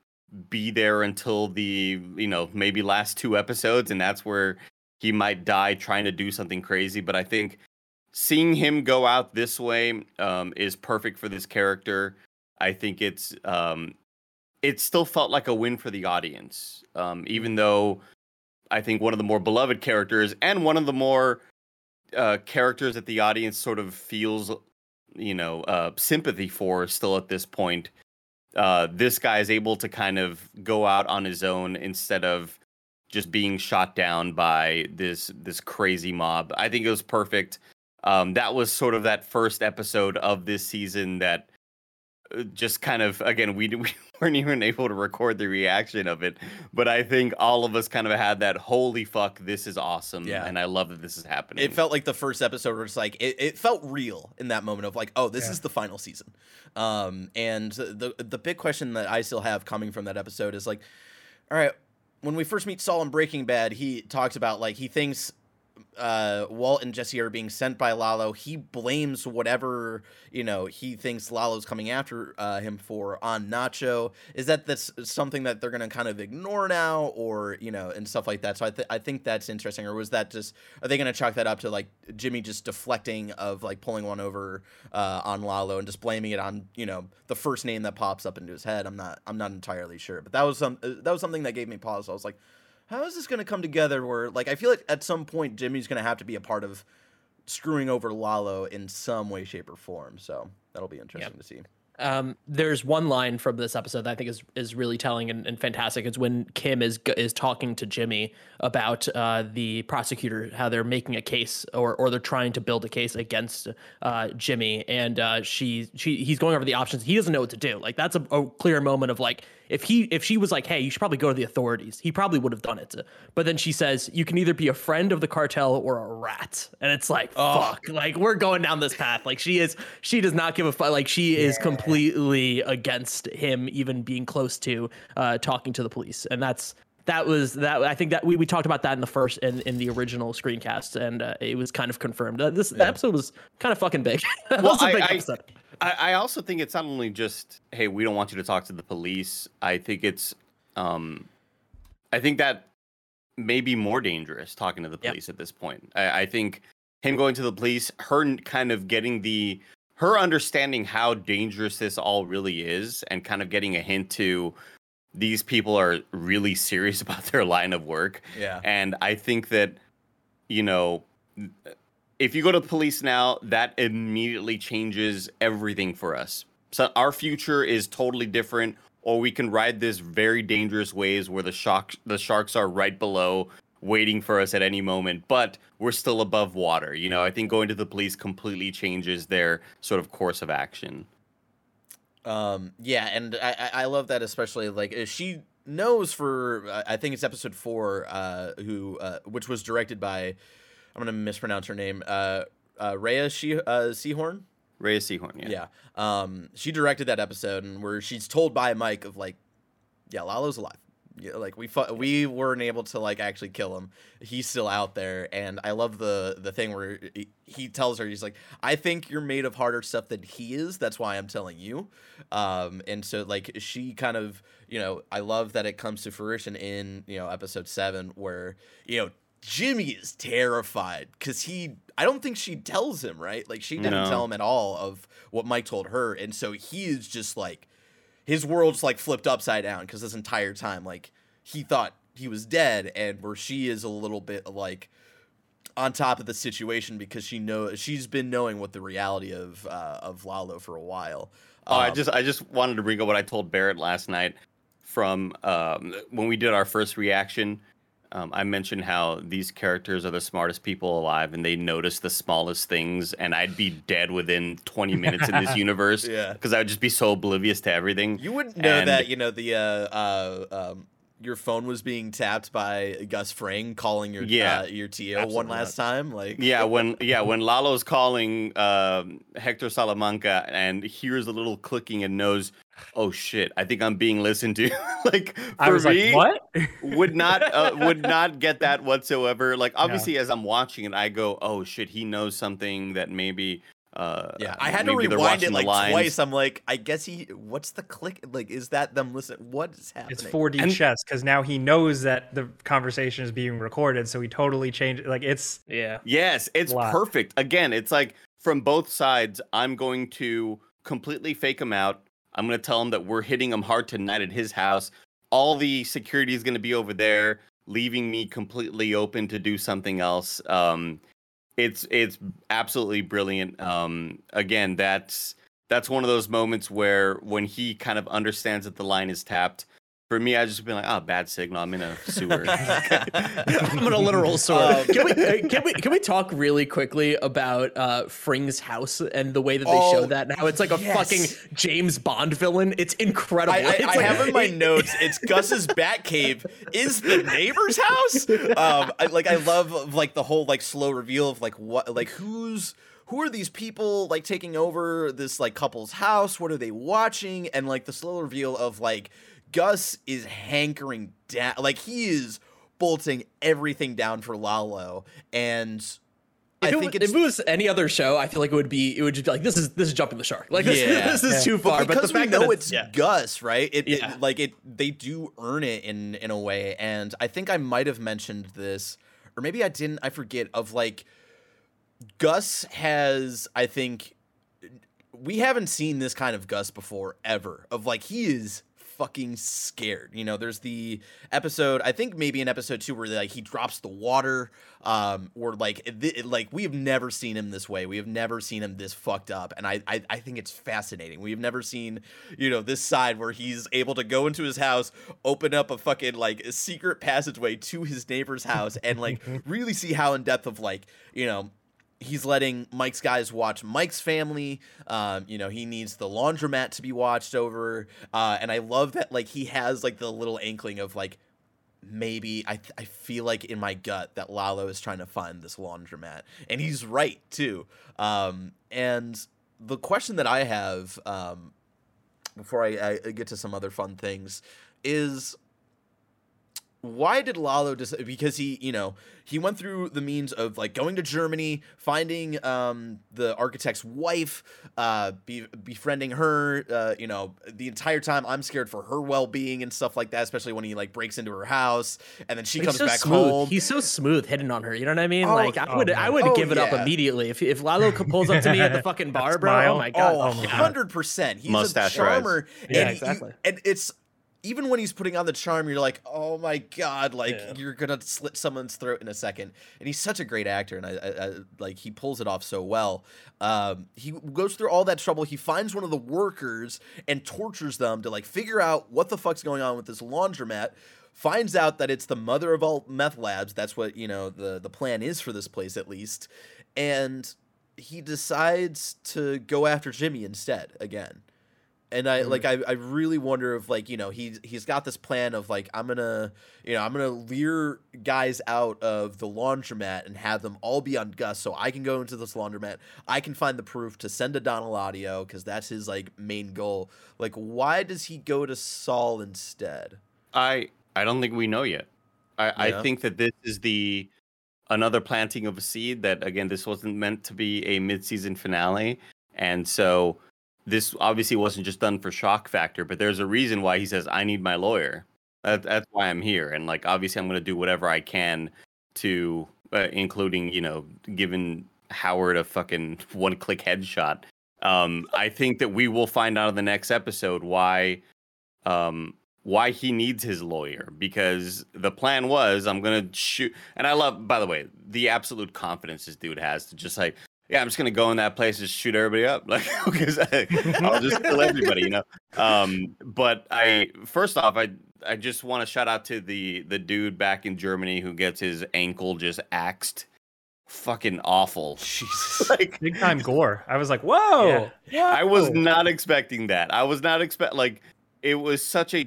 Speaker 2: be there until the you know maybe last two episodes and that's where he might die trying to do something crazy but i think seeing him go out this way um, is perfect for this character. I think it's um, it still felt like a win for the audience um, even though i think one of the more beloved characters and one of the more uh, characters that the audience sort of feels you know uh, sympathy for still at this point uh, this guy is able to kind of go out on his own instead of just being shot down by this this crazy mob. I think it was perfect. Um, that was sort of that first episode of this season that just kind of again we we weren't even able to record the reaction of it, but I think all of us kind of had that holy fuck this is awesome
Speaker 1: Yeah.
Speaker 2: and I love that this is happening.
Speaker 1: It felt like the first episode where it's like it, it felt real in that moment of like, oh, this
Speaker 4: Yeah.
Speaker 1: is the final season. Um, and the the big question that I still have coming from that episode is like, all right, when we first meet Saul in Breaking Bad, he talks about like he thinks uh, Walt and Jesse are being sent by Lalo. He blames whatever you know he thinks Lalo's coming after uh, him for on Nacho. Is that that's something that they're gonna kind of ignore now, or you know, and stuff like that? So I th- I think that's interesting. Or was that just are they gonna chalk that up to like Jimmy just deflecting of like pulling one over uh, on Lalo and just blaming it on you know the first name that pops up into his head? I'm not I'm not entirely sure, but that was some uh, that was something that gave me pause. I was like how is this going to come together where like i feel like at some point jimmy's going to have to be a part of screwing over lalo in some way shape or form so that'll be interesting to see
Speaker 3: Um, there's one line from this episode that I think is is really telling and, and fantastic. It's when Kim is is talking to Jimmy about uh, the prosecutor, how they're making a case or or they're trying to build a case against uh, Jimmy, and uh, she she he's going over the options. He doesn't know what to do. Like that's a, a clear moment of like if he if she was like, hey, you should probably go to the authorities, he probably would have done it. But then she says, you can either be a friend of the cartel or a rat, and it's like fuck, like we're going down this path. Like she is she does not give a fuck. Like she is completely against him even being close to uh, talking to the police, and that's that was that. I think that we, we talked about that in the first in, in the original screencast, and uh, it was kind of confirmed. Uh, this the episode was kind of fucking big.
Speaker 2: Well,
Speaker 3: was a
Speaker 2: I-
Speaker 3: big
Speaker 2: I-
Speaker 3: episode.
Speaker 2: I, I also think it's not only just hey we don't want you to talk to the police i think it's um i think that may be more dangerous talking to the
Speaker 3: Yep.
Speaker 2: police at this point I, I think him going to the police her kind of getting the her understanding how dangerous this all really is and kind of getting a hint to these people are really serious about their line of work.
Speaker 1: Yeah.
Speaker 2: And I think that, you know, if you go to police now, that immediately changes everything for us. So our future is totally different, or we can ride this very dangerous waves where the sharks the sharks are right below, waiting for us at any moment, but we're still above water. You know, I think going to the police completely changes their sort of course of action.
Speaker 1: Um, yeah, and I, I I love that especially like uh, she knows for uh, I think it's episode four, uh, who uh, which was directed by I'm gonna mispronounce her name, uh, uh Rhea she uh, Seehorn.
Speaker 2: Rhea Seehorn, yeah.
Speaker 1: Yeah. Um, she directed that episode, and where she's told by Mike of like, yeah, Lalo's alive. Yeah, like we fu- we weren't able to like actually kill him. He's still out there, and I love the the thing where he, he tells her he's like, "I think you're made of harder stuff than he is. That's why I'm telling you." Um, and so like she kind of you know I love that it comes to fruition in you know episode seven where you know Jimmy is terrified because he I don't think she tells him right like she didn't
Speaker 2: No.
Speaker 1: tell him at all of what Mike told her, and so he is just like his world's like flipped upside down because this entire time like he thought he was dead and where she is a little bit like on top of the situation because she knows she's been knowing what the reality of uh, of Lalo for a while.
Speaker 2: Oh, I
Speaker 1: Um,
Speaker 2: just I just wanted to bring up what I told Barrett last night from um, when we did our first reaction. Um, I mentioned how these characters are the smartest people alive, and they notice the smallest things, and I'd be dead within 20 minutes in this universe.
Speaker 1: Yeah.
Speaker 2: because I would just be so oblivious to everything.
Speaker 1: you wouldn't know
Speaker 2: and-
Speaker 1: that you know the uh, uh, um, your phone was being tapped by Gus Fring calling your
Speaker 2: Yeah,
Speaker 1: uh, your
Speaker 2: tío
Speaker 1: one last time like
Speaker 2: Yeah, when yeah when Lalo's calling um, Hector Salamanca and hears a little clicking and knows, oh shit, I think I'm being listened to. like for
Speaker 4: I was
Speaker 2: me,
Speaker 4: like, what?
Speaker 2: would not uh, would not get that whatsoever. Like obviously, as I'm watching it, I go, "Oh shit, he knows something that maybe." Uh,
Speaker 1: Yeah, I had to rewind it like
Speaker 2: lines.
Speaker 1: twice. I'm like, I guess he. What's the click? Like, is that them listen? What is happening?
Speaker 4: It's 4D
Speaker 2: And-
Speaker 4: chess because now he knows that the conversation is being recorded, so he totally changed. Like it's
Speaker 3: Yeah.
Speaker 2: Yes, it's perfect. Again, it's like from both sides. I'm going to completely fake him out. I'm going to tell him that we're hitting him hard tonight at his house. All the security is going to be over there, leaving me completely open to do something else. Um, it's it's absolutely brilliant. Um, again, that's that's one of those moments where when he kind of understands that the line is tapped. For me, I just been like, oh, bad signal. I'm in a sewer.
Speaker 3: I'm in a literal sewer.
Speaker 1: Um,
Speaker 3: can we can we can we talk really quickly about uh Fring's house and the way that they
Speaker 1: Oh,
Speaker 3: show that now? It's like a
Speaker 1: yes.
Speaker 3: fucking James Bond villain. It's incredible.
Speaker 1: I, I,
Speaker 3: It's
Speaker 1: I
Speaker 3: like-
Speaker 1: have in my notes. It's Gus's Batcave is the neighbor's house. Um, I, like I love like the whole like slow reveal of like what like who's who are these people like taking over this like couple's house? What are they watching? And like the slow reveal of like Gus is hankering down, like he is bolting everything down for Lalo, and I
Speaker 3: If it,
Speaker 1: think
Speaker 3: was,
Speaker 1: it's
Speaker 3: if it was any other show, I feel like it would be it would just be like this is this is jumping the shark. Like this,
Speaker 1: Yeah.
Speaker 3: this is
Speaker 4: Yeah.
Speaker 3: too far. But,
Speaker 1: because
Speaker 3: the fact
Speaker 1: we know
Speaker 3: that
Speaker 1: it's,
Speaker 3: yeah.
Speaker 1: Gus, right? It, it- like it they do earn it in in a way, and I think I might have mentioned this, or maybe I didn't. I forget. Of like, Gus has, I think, we haven't seen this kind of Gus before ever. Of like, he is fucking scared. You know, there's the episode. I think maybe in episode two where like he drops the water. Um, or like, it, like we have never seen him this way. We have never seen him this fucked up, and I, I, I think it's fascinating. We have never seen, you know, this side where he's able to go into his house, open up a fucking like a secret passageway to his neighbor's house, and like really see how in depth of like, you know, he's letting Mike's guys watch Mike's family. Um, you know, he needs the laundromat to be watched over. Uh, and I love that like he has like the little inkling of like maybe I I feel like in my gut that Lalo is trying to find this laundromat. And he's right too. Um, and the question that I have um, before I, I get to some other fun things is why did Lalo just because he you know he went through the means of like going to Germany, finding um, the architect's wife, uh, be, befriending her. Uh, you know, the entire time I'm scared for her well being and stuff like that, especially when he like breaks into her house and then she
Speaker 3: But
Speaker 1: comes
Speaker 3: he's so
Speaker 1: back
Speaker 3: smooth.
Speaker 1: home.
Speaker 3: He's so smooth hitting on her. You know what I mean?
Speaker 1: Oh,
Speaker 3: like I
Speaker 4: oh,
Speaker 3: would, I would
Speaker 1: Oh,
Speaker 3: give it up immediately if if Lalo pulls up to me at the fucking bar, bro.
Speaker 4: smile.
Speaker 3: Oh my god.
Speaker 1: Oh,
Speaker 4: Oh my God.
Speaker 1: 100 percent. He's
Speaker 2: Mustache
Speaker 1: a charmer.
Speaker 3: Yeah,
Speaker 1: and he-
Speaker 3: exactly.
Speaker 1: and it's even when he's putting on the charm, you're like, oh my god, like
Speaker 3: Yeah.
Speaker 1: you're gonna slit someone's throat in a second. And he's such a great actor, and I, I, I like he pulls it off so well. Um, he goes through all that trouble. He finds one of the workers and tortures them to like figure out what the fuck's going on with this laundromat. Finds out that it's the mother of all meth labs. That's what you know the the plan is for this place at least, and he decides to go after Jimmy instead again. And I like mm. I, I really wonder if like, you know, he he's got this plan of like I'm gonna you know, I'm gonna lure guys out of the laundromat and have them all be on Gus so I can go into this laundromat. I can find the proof to send to Don Eladio because that's his like main goal. Like, why does he go to Saul instead?
Speaker 2: I I don't think we know yet. I,
Speaker 1: Yeah.
Speaker 2: I think that this is the another planting of a seed that again this wasn't meant to be a mid-season finale and so this obviously wasn't just done for shock factor but there's a reason why he says i need my lawyer. That, that's why i'm here and like obviously i'm going to do whatever i can to uh, including you know giving howard a fucking one click headshot. Um i think that we will find out in the next episode why um why he needs his lawyer because the plan was I'm gonna shoot and I love by the way the absolute confidence this dude has to just like yeah I'm just gonna go in that place and shoot everybody up like because I'll just kill everybody you know um but I first off I I just want to shout out to the the dude back in Germany who gets his ankle just axed fucking awful
Speaker 1: Jesus.
Speaker 2: like
Speaker 4: Big time gore. I was like, whoa.
Speaker 2: yeah, I was not expecting that. I was not expect like it was such a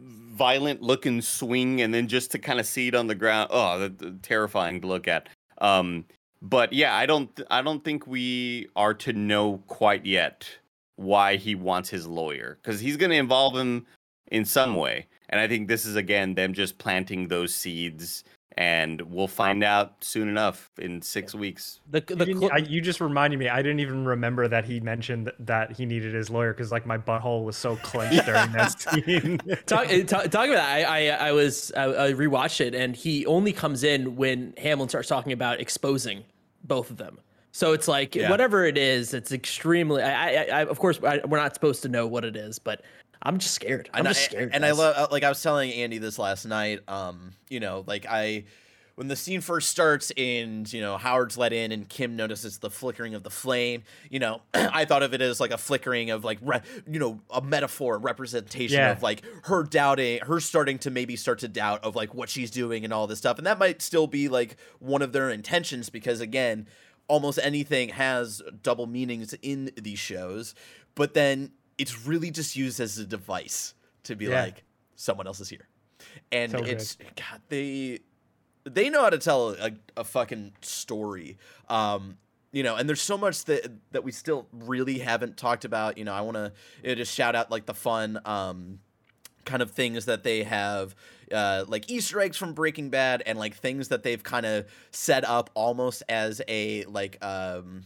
Speaker 2: violent looking swing, and then just to kind of see it on the ground. Oh, the, the- terrifying to look at. Um, but yeah, I don't. I don't think we are to know quite yet why he wants his lawyer because he's going to involve him in some way, and I think this is again them just planting those seeds. And we'll find out soon enough in six weeks.
Speaker 3: The,
Speaker 4: You,
Speaker 3: the
Speaker 4: didn't-
Speaker 3: cl-
Speaker 4: I- you just reminded me. I didn't even remember that he mentioned that, that he needed his lawyer because like my butthole was so clenched during that scene.
Speaker 3: talk, uh, talk, talking about that, I, I, I was I, I rewatched it, and he only comes in when Hamlin starts talking about exposing both of them. So it's like
Speaker 1: Yeah.
Speaker 3: whatever it is, it's extremely. I, I, I of course, I, we're not supposed to know what it is, but I'm just scared. I'm
Speaker 1: and
Speaker 3: just
Speaker 1: I,
Speaker 3: scared.
Speaker 1: And I love, like I was telling Andy this last night. Um, you know, like I, when the scene first starts and you know Howard's let in and Kim notices the flickering of the flame. You know, I thought of it as like a flickering of like, re- you know, a metaphor, representation
Speaker 4: Yeah.
Speaker 1: of like her doubting, her starting to maybe start to doubt of like what she's doing and all this stuff. And that might still be like one of their intentions because again. Almost anything has double meanings in these shows, but then it's really just used as a device to be
Speaker 4: Yeah.
Speaker 1: like someone else is here and
Speaker 4: So good.
Speaker 1: it's god they they know how to tell a, a fucking story um you know and there's so much that that we still really haven't talked about you know i want to just shout out like the fun um kind of things that they have uh, like easter eggs from breaking bad and like things that they've kind of set up almost as a like um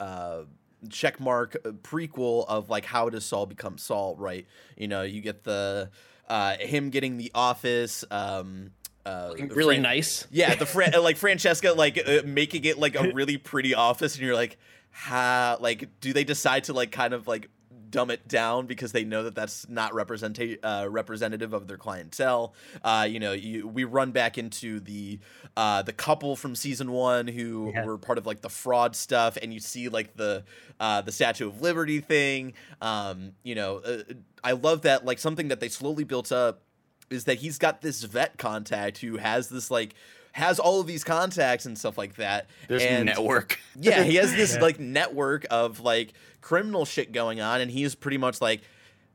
Speaker 1: uh check mark uh, prequel of like how does Saul become Saul, right? You know, you get the uh him getting the office um uh
Speaker 3: really
Speaker 1: Fran-
Speaker 3: nice.
Speaker 1: Yeah, the like Francesca like uh, making it like a really pretty office and you're like how like do they decide to like kind of like dumb it down because they know that that's not representa- uh, representative of their clientele. Uh, you know, you, we run back into the uh, the couple from season one who
Speaker 4: Yeah.
Speaker 1: were part of like the fraud stuff, and you see like the uh, the Statue of Liberty thing. Um, you know, uh, I love that like something that they slowly built up is that he's got this vet contact who has this like has all of these contacts and stuff like that.
Speaker 2: There's
Speaker 1: and
Speaker 2: network.
Speaker 1: yeah, he has this
Speaker 4: Yeah.
Speaker 1: like network of like criminal shit going on, and he's pretty much like,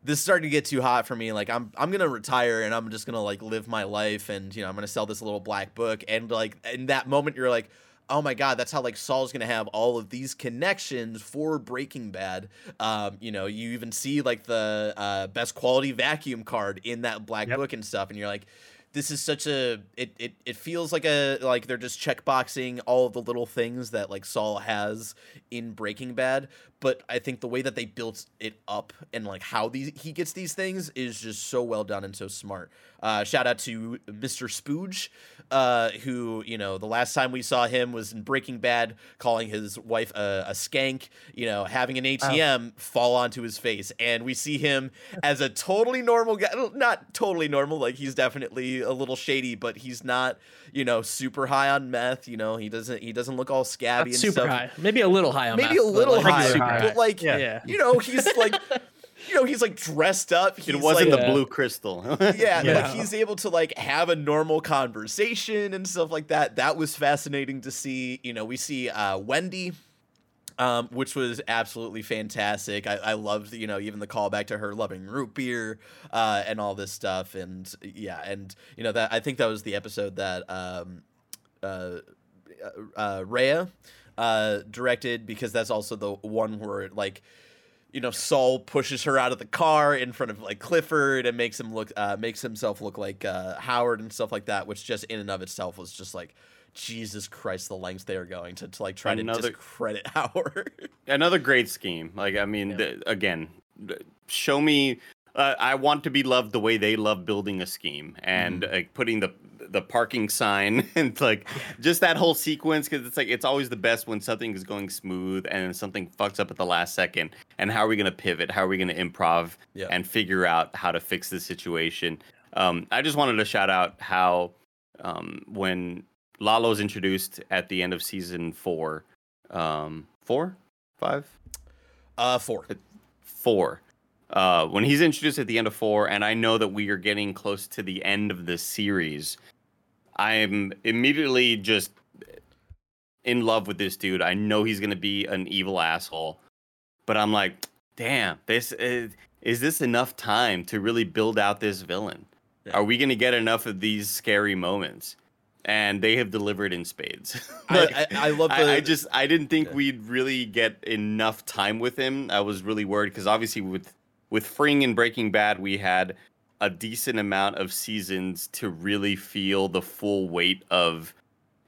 Speaker 1: this is starting to get too hot for me. Like, I'm I'm gonna retire and I'm just gonna like live my life, and you know I'm gonna sell this little black book. And like in that moment, you're like. Oh my God! That's how like Saul's gonna have all of these connections for Breaking Bad. Um, you know, you even see like the uh, best quality vacuum card in that black
Speaker 4: Yep.
Speaker 1: book and stuff, and you're like, this is such a it, it it feels like a like they're just checkboxing all of the little things that like Saul has in Breaking Bad, but I think the way that they built it up and like how these he gets these things is just so well done and so smart. Uh, shout out to Mr. Spooge, uh, who you know the last time we saw him was in Breaking Bad, calling his wife a, a skank. You know, having an ATM fall onto his face, and we see him as a totally normal guy. Not totally normal, like he's definitely a little shady, but he's not you know super high on meth. You know, he doesn't he doesn't look all scabby
Speaker 3: Not
Speaker 1: and
Speaker 3: super
Speaker 1: stuff.
Speaker 3: high. Maybe a little high on
Speaker 1: Maybe a little
Speaker 3: like,
Speaker 1: high,
Speaker 4: super high.
Speaker 1: but like
Speaker 3: Yeah. Yeah.
Speaker 1: you know, he's like. You know, he's like dressed up. He's
Speaker 2: It wasn't
Speaker 1: like,
Speaker 2: the
Speaker 3: uh,
Speaker 2: blue crystal.
Speaker 1: yeah,
Speaker 4: Yeah.
Speaker 1: like he's able to like have a normal conversation and stuff like that. That was fascinating to see. You know, we see uh, Wendy, um, which was absolutely fantastic. I, I loved, you know, even the callback to her loving root beer uh, and all this stuff. And yeah, and you know that I think that was the episode that um, uh, uh, Rhea uh, directed because that's also the one where like you know Saul pushes her out of the car in front of like Clifford and makes him look uh, makes himself look like uh, Howard and stuff like that, which just in and of itself was just like Jesus Christ, the lengths they are going to, to like try to discredit Howard.
Speaker 2: Another great scheme. Like I mean, again, th- show me. Uh, I want to be loved the way they love building a scheme and
Speaker 1: Mm-hmm.
Speaker 2: like putting the the parking sign and like just that whole sequence because it's like it's always the best when something is going smooth and then something fucks up at the last second. And how are we gonna pivot? How are we gonna improv
Speaker 1: Yeah.
Speaker 2: and figure out how to fix the situation? Um, I just wanted to shout out how um, when Lalo's introduced at the end of season four, um, four, five,
Speaker 1: Uh, four.
Speaker 2: four. Uh, when he's introduced at the end of four, and I know that we are getting close to the end of the series, I'm immediately just in love with this dude. I know he's gonna be an evil asshole, but I'm like, damn, this is, is this enough time to really build out this villain?
Speaker 1: Yeah.
Speaker 2: Are we gonna get enough of these scary moments? And they have delivered in spades.
Speaker 1: I, I, I love the.
Speaker 2: I, I just I didn't think
Speaker 1: Yeah.
Speaker 2: we'd really get enough time with him. I was really worried because obviously with with Fring and Breaking Bad, we had a decent amount of seasons to really feel the full weight of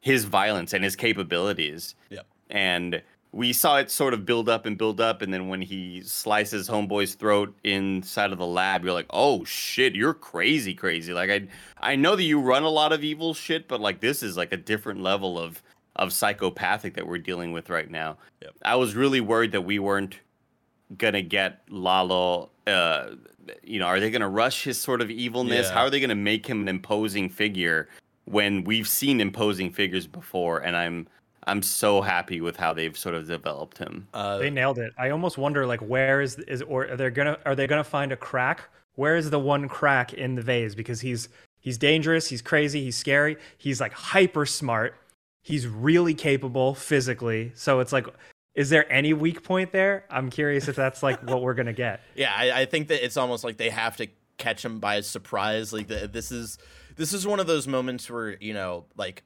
Speaker 2: his violence and his capabilities.
Speaker 1: Yep.
Speaker 2: And we saw it sort of build up and build up, and then when he slices Homeboy's throat inside of the lab, you're like, "Oh shit, you're crazy, crazy!" Like I, I know that you run a lot of evil shit, but like this is like a different level of of psychopathic that we're dealing with right now.
Speaker 1: Yep.
Speaker 2: I was really worried that we weren't gonna get Lalo. Uh, you know, are they gonna rush his sort of evilness?
Speaker 1: Yeah.
Speaker 2: How are they gonna make him an imposing figure when we've seen imposing figures before? And I'm I'm so happy with how they've sort of developed him.
Speaker 1: uh,
Speaker 4: They nailed it. I almost wonder like where is is or are they gonna are they gonna find a crack? Where is the one crack in the vase? Because he's he's dangerous, he's crazy, he's scary, he's like hyper smart, he's really capable physically. So it's like, is there any weak point there? I'm curious if that's like what we're gonna get.
Speaker 1: Yeah, I, I think that it's almost like they have to catch him by surprise. Like the, this is this is one of those moments where you know, like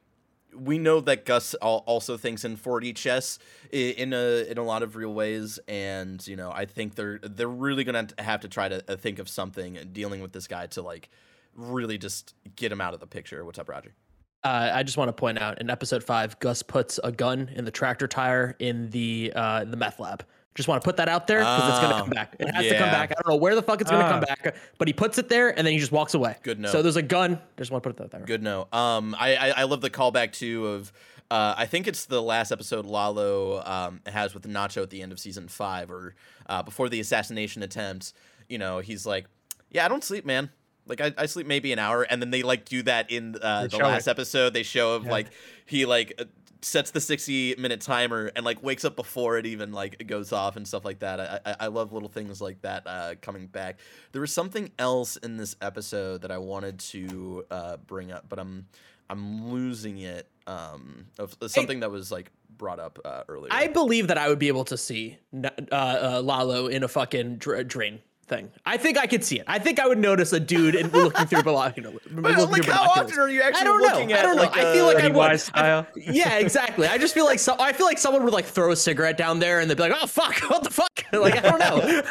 Speaker 1: we know that Gus also thinks in 4D chess in a in a lot of real ways, and you know, I think they're they're really gonna have to try to uh, think of something dealing with this guy to like really just get him out of the picture. What's up, Roger?
Speaker 3: Uh, I just want to point out in episode five, Gus puts a gun in the tractor tire in the uh, the meth lab. Just want to put that out there because it's gonna
Speaker 1: Oh,
Speaker 3: come back. It has to come back. I don't know where the fuck it's gonna come
Speaker 4: Ah.
Speaker 3: back, but he puts it there and then he just walks away.
Speaker 1: Good note.
Speaker 3: So there's a gun. Just want to put it out there.
Speaker 1: Good no. Um, I, I I love the callback too of. Uh, I think it's the last episode Lalo um, has with Nacho at the end of season five, or uh, before the assassination attempt. You know, he's like, "Yeah, I don't sleep, man. Like, I, I sleep maybe an hour." And then they like do that in uh, the last
Speaker 4: it.
Speaker 1: episode. They show of
Speaker 4: Yeah.
Speaker 1: like he like uh, sets the sixty minute timer and like wakes up before it even like goes off and stuff like that. I I, I love little things like that uh, coming back. There was something else in this episode that I wanted to uh, bring up, but I'm I'm losing it. Um, of of something that was like brought up uh, earlier.
Speaker 3: I believe that I would be able to see uh, uh, Lalo in a fucking dr- drain thing. I think I could see it. I think I would notice a dude and looking through binoculars.
Speaker 1: But, like, how often are you actually
Speaker 3: I don't know.
Speaker 1: looking
Speaker 3: I don't know.
Speaker 1: like
Speaker 3: I feel like I would.
Speaker 4: Style.
Speaker 3: I- yeah, exactly. I just feel like so, I feel like someone would like throw a cigarette down there and they'd be like, "Oh fuck, what the fuck?" like I don't know.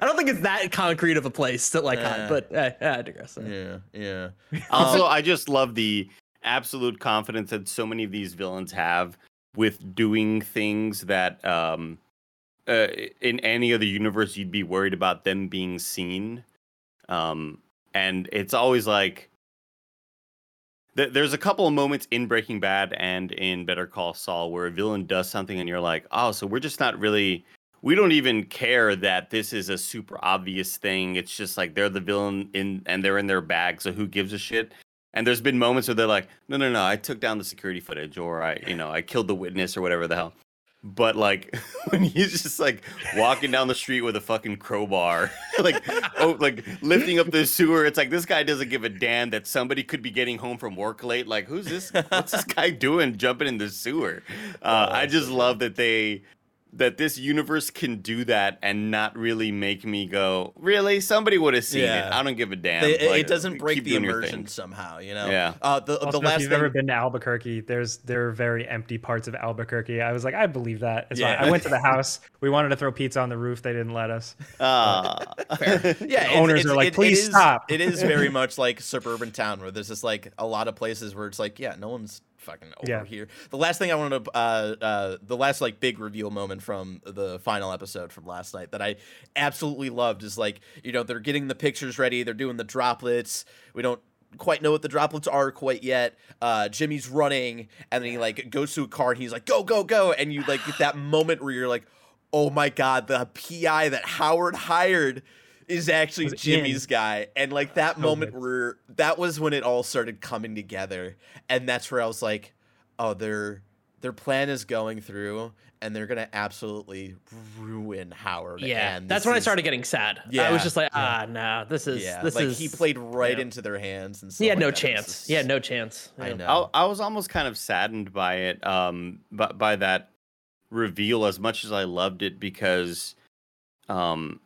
Speaker 3: I don't think it's that concrete of a place to like hide,
Speaker 1: Uh,
Speaker 3: but uh, I digress.
Speaker 1: yeah, yeah.
Speaker 2: Also, I just love the absolute confidence that so many of these villains have with doing things that um uh, in any other universe you'd be worried about them being seen. Um and it's always like th- there's a couple of moments in Breaking Bad and in Better Call Saul where a villain does something and you're like, "Oh, so we're just not really we don't even care that this is a super obvious thing. It's just like they're the villain in and they're in their bag, so who gives a shit? And there's been moments where they're like, no, no, no, I took down the security footage, or I, you know, I killed the witness, or whatever the hell. But like when he's just like walking down the street with a fucking crowbar, like oh, like lifting up the sewer, it's like this guy doesn't give a damn that somebody could be getting home from work late. Like who's this? What's this guy doing jumping in the sewer? Uh, I just love that they that this universe can do that and not really make me go, really? Somebody would have seen it. I don't give a damn.
Speaker 1: They, it-
Speaker 2: Like,
Speaker 1: it doesn't break the immersion somehow, you know.
Speaker 2: Yeah.
Speaker 1: Uh, the
Speaker 4: Also,
Speaker 1: the last
Speaker 4: if you've
Speaker 1: thing.
Speaker 4: ever been to Albuquerque, there's there are very empty parts of Albuquerque. I was like, I believe that. It's
Speaker 1: Yeah.
Speaker 4: fine. I went to the house. We wanted to throw pizza on the roof. They didn't let us.
Speaker 2: Ah.
Speaker 1: yeah, it's-
Speaker 4: owners
Speaker 1: it's-
Speaker 4: are like,
Speaker 1: it- it
Speaker 4: "Please
Speaker 1: is-
Speaker 4: stop."
Speaker 1: It is very much like suburban town where there's just like a lot of places where it's like, yeah, no one's fucking over
Speaker 4: Yeah.
Speaker 1: here. The last thing I wanted to, uh, uh, the last like big reveal moment from the final episode from last night that I absolutely loved is like, you know, they're getting the pictures ready, they're doing the droplets. We don't quite know what the droplets are quite yet. Uh, Jimmy's running, and then he like goes to a car, and he's like, "Go, go, go!" And you like get that moment where you're like, "Oh my god, the PI that Howard hired is actually
Speaker 4: Was in.
Speaker 1: Jimmy's guy." And like that
Speaker 4: So
Speaker 1: moment
Speaker 4: good.
Speaker 1: where that was when it all started coming together, and that's where I was like, "Oh, their their plan is going through." And they're gonna absolutely ruin Howard.
Speaker 3: Yeah,
Speaker 1: and
Speaker 3: that's
Speaker 1: this
Speaker 3: when I started getting sad.
Speaker 1: Yeah.
Speaker 3: I was just like, ah, no, this is
Speaker 1: Yeah,
Speaker 3: this
Speaker 1: like
Speaker 3: is.
Speaker 1: he played right
Speaker 3: yeah.
Speaker 1: into their hands, and
Speaker 3: He had
Speaker 1: like
Speaker 3: no
Speaker 1: that. It was
Speaker 3: chance.
Speaker 1: just-
Speaker 3: He had no chance.
Speaker 1: I know.
Speaker 2: I, I was almost kind of saddened by it, um, by, by that reveal as much as I loved it because, um,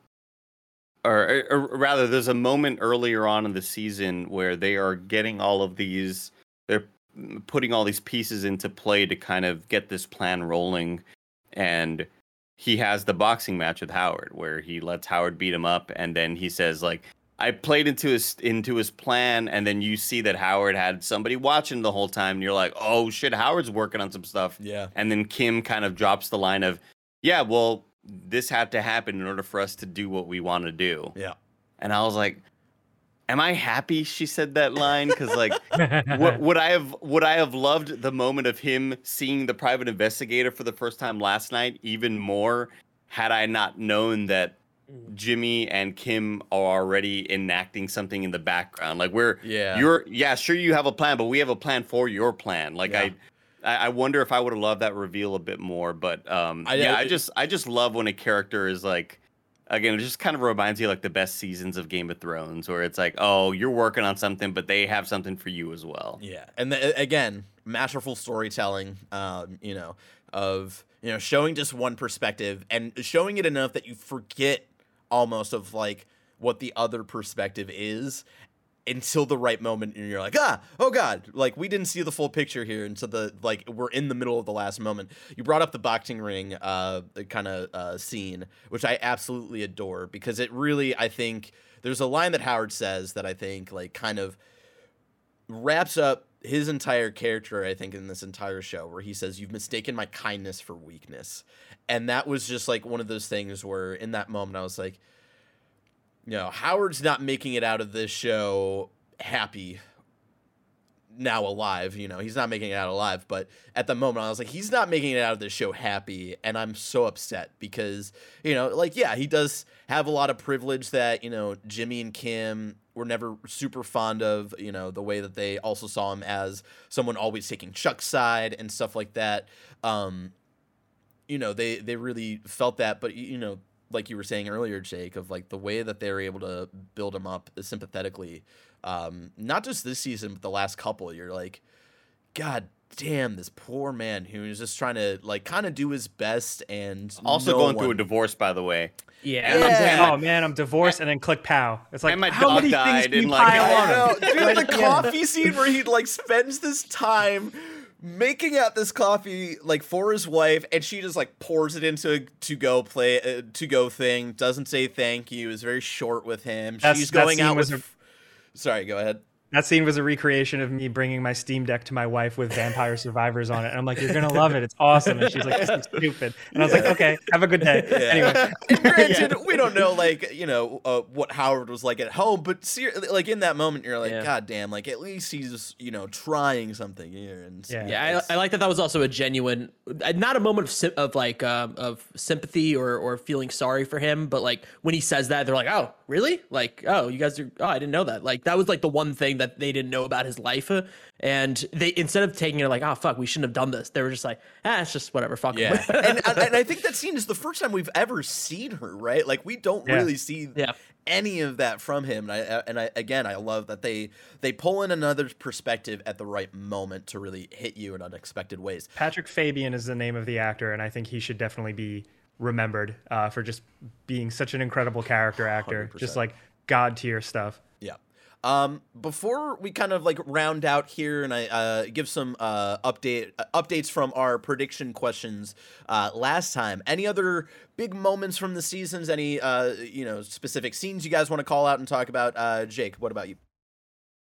Speaker 2: or, or rather, there's a moment earlier on in the season where they are getting all of these, they're putting all these pieces into play to kind of get this plan rolling, and he has the boxing match with Howard where he lets Howard beat him up, and then he says like. I played into his into his plan, and then you see that Howard had somebody watching the whole time, and you're like, "Oh shit, Howard's working on some stuff."
Speaker 1: Yeah.
Speaker 2: And then Kim kind of drops the line of, "Yeah, well, this had to happen in order for us to do what we want to do."
Speaker 1: Yeah.
Speaker 2: And I was like, "Am I happy she said that line? Because like, would, would I have would I have loved the moment of him seeing the private investigator for the first time last night even more had I not known that Jimmy and Kim are already enacting something in the background. Like we're
Speaker 1: Yeah.
Speaker 2: you're yeah, sure you have a plan, but we have a plan for your plan. Like
Speaker 1: Yeah.
Speaker 2: I I I wonder if I would have loved that reveal a bit more, but um
Speaker 1: I-
Speaker 2: yeah,
Speaker 1: I-
Speaker 2: I just I just love when a character is like again, it just kind of reminds you like the best seasons of Game of Thrones where it's like, "Oh, you're working on something, but they have something for you as well."
Speaker 1: Yeah, and the, again, masterful storytelling. Um, you know, of you know showing just one perspective and showing it enough that you forget almost of like what the other perspective is until the right moment and you're like ah oh god like we didn't see the full picture here until the like we're in the middle of the last moment you brought up the boxing ring uh kind of uh scene which i absolutely adore because it really i think there's a line that howard says that i think like kind of wraps up his entire character, I think, in this entire show, where he says, You've mistaken my kindness for weakness. And that was just like one of those things where in that moment I was like, you know, Howard's not making it out of this show happy now alive, you know, he's not making it out alive, but at the moment I was like, he's not making it out of this show happy, and I'm so upset because, you know, like, yeah, he does have a lot of privilege that, you know, Jimmy and Kim were never super fond of, you know, the way that they also saw him as someone always taking Chuck's side and stuff like that. Um, you know, they they really felt that, but you know, like you were saying earlier, Jake, of like the way that they were able to build him up sympathetically, um, not just this season, but the last couple. You're like, God, damn, this poor man who's just trying to like kind of do his best and
Speaker 2: Also
Speaker 1: no
Speaker 2: going through a divorce, by the way.
Speaker 3: Yeah.
Speaker 2: And I'm
Speaker 1: Yeah.
Speaker 2: saying,
Speaker 4: oh man, I'm divorced, and then click pow. It's like
Speaker 2: And my
Speaker 4: how
Speaker 2: dog
Speaker 4: many
Speaker 2: died
Speaker 4: things can you
Speaker 2: and, like,
Speaker 4: pile
Speaker 2: I
Speaker 4: on?
Speaker 1: I
Speaker 4: him?
Speaker 1: know, dude. The
Speaker 4: at the end.
Speaker 1: coffee scene where he like spends this time making out this coffee like for his wife, and she just like pours it into a to go play uh, to go thing. Doesn't say thank you. Is very short with him.
Speaker 4: That's-
Speaker 1: She's going out with.
Speaker 4: a-
Speaker 1: Sorry, go ahead.
Speaker 4: That scene was a recreation of me bringing my Steam Deck to my wife with Vampire Survivors on it, and I'm like, "You're gonna love it. It's awesome." And she's like, "This is stupid," and I was like, "Okay, have a good day." Anyway,
Speaker 1: And granted, we don't know, like you know, uh, what Howard was like at home, but ser- like in that moment, you're like,
Speaker 3: Yeah.
Speaker 1: God damn, like at least he's you know trying something here. And
Speaker 4: Yeah.
Speaker 3: Yeah, I, I like that. That was also a genuine, uh, not a moment of sim- of like um, of sympathy or or feeling sorry for him, but like when he says that, they're like, "Oh, really? Like, oh, you guys are? Oh, I didn't know that." Like that was like the one thing that they didn't know about his life, uh, and they instead of taking it like, "Oh, fuck, we shouldn't have done this," they were just like, "Ah, it's just whatever, Fuck.
Speaker 1: Yeah, and, and and I think that scene is the first time we've ever seen her, right? Like we don't
Speaker 4: Yeah.
Speaker 1: really see
Speaker 3: Yeah.
Speaker 1: any of that from him. And I and I again, I love that they they pull in another perspective at the right moment to really hit you in unexpected ways.
Speaker 4: Patrick Fabian is the name of the actor, and I think he should definitely be remembered uh, for just being such an incredible character actor,
Speaker 1: 100%.
Speaker 4: just like god tier stuff.
Speaker 1: Yeah. Um, before we kind of like round out here and I uh, give some uh, update uh, updates from our prediction questions uh, last time. Any other big moments from the seasons? Any uh, you know specific scenes you guys want to call out and talk about? Uh, Jake, what about you?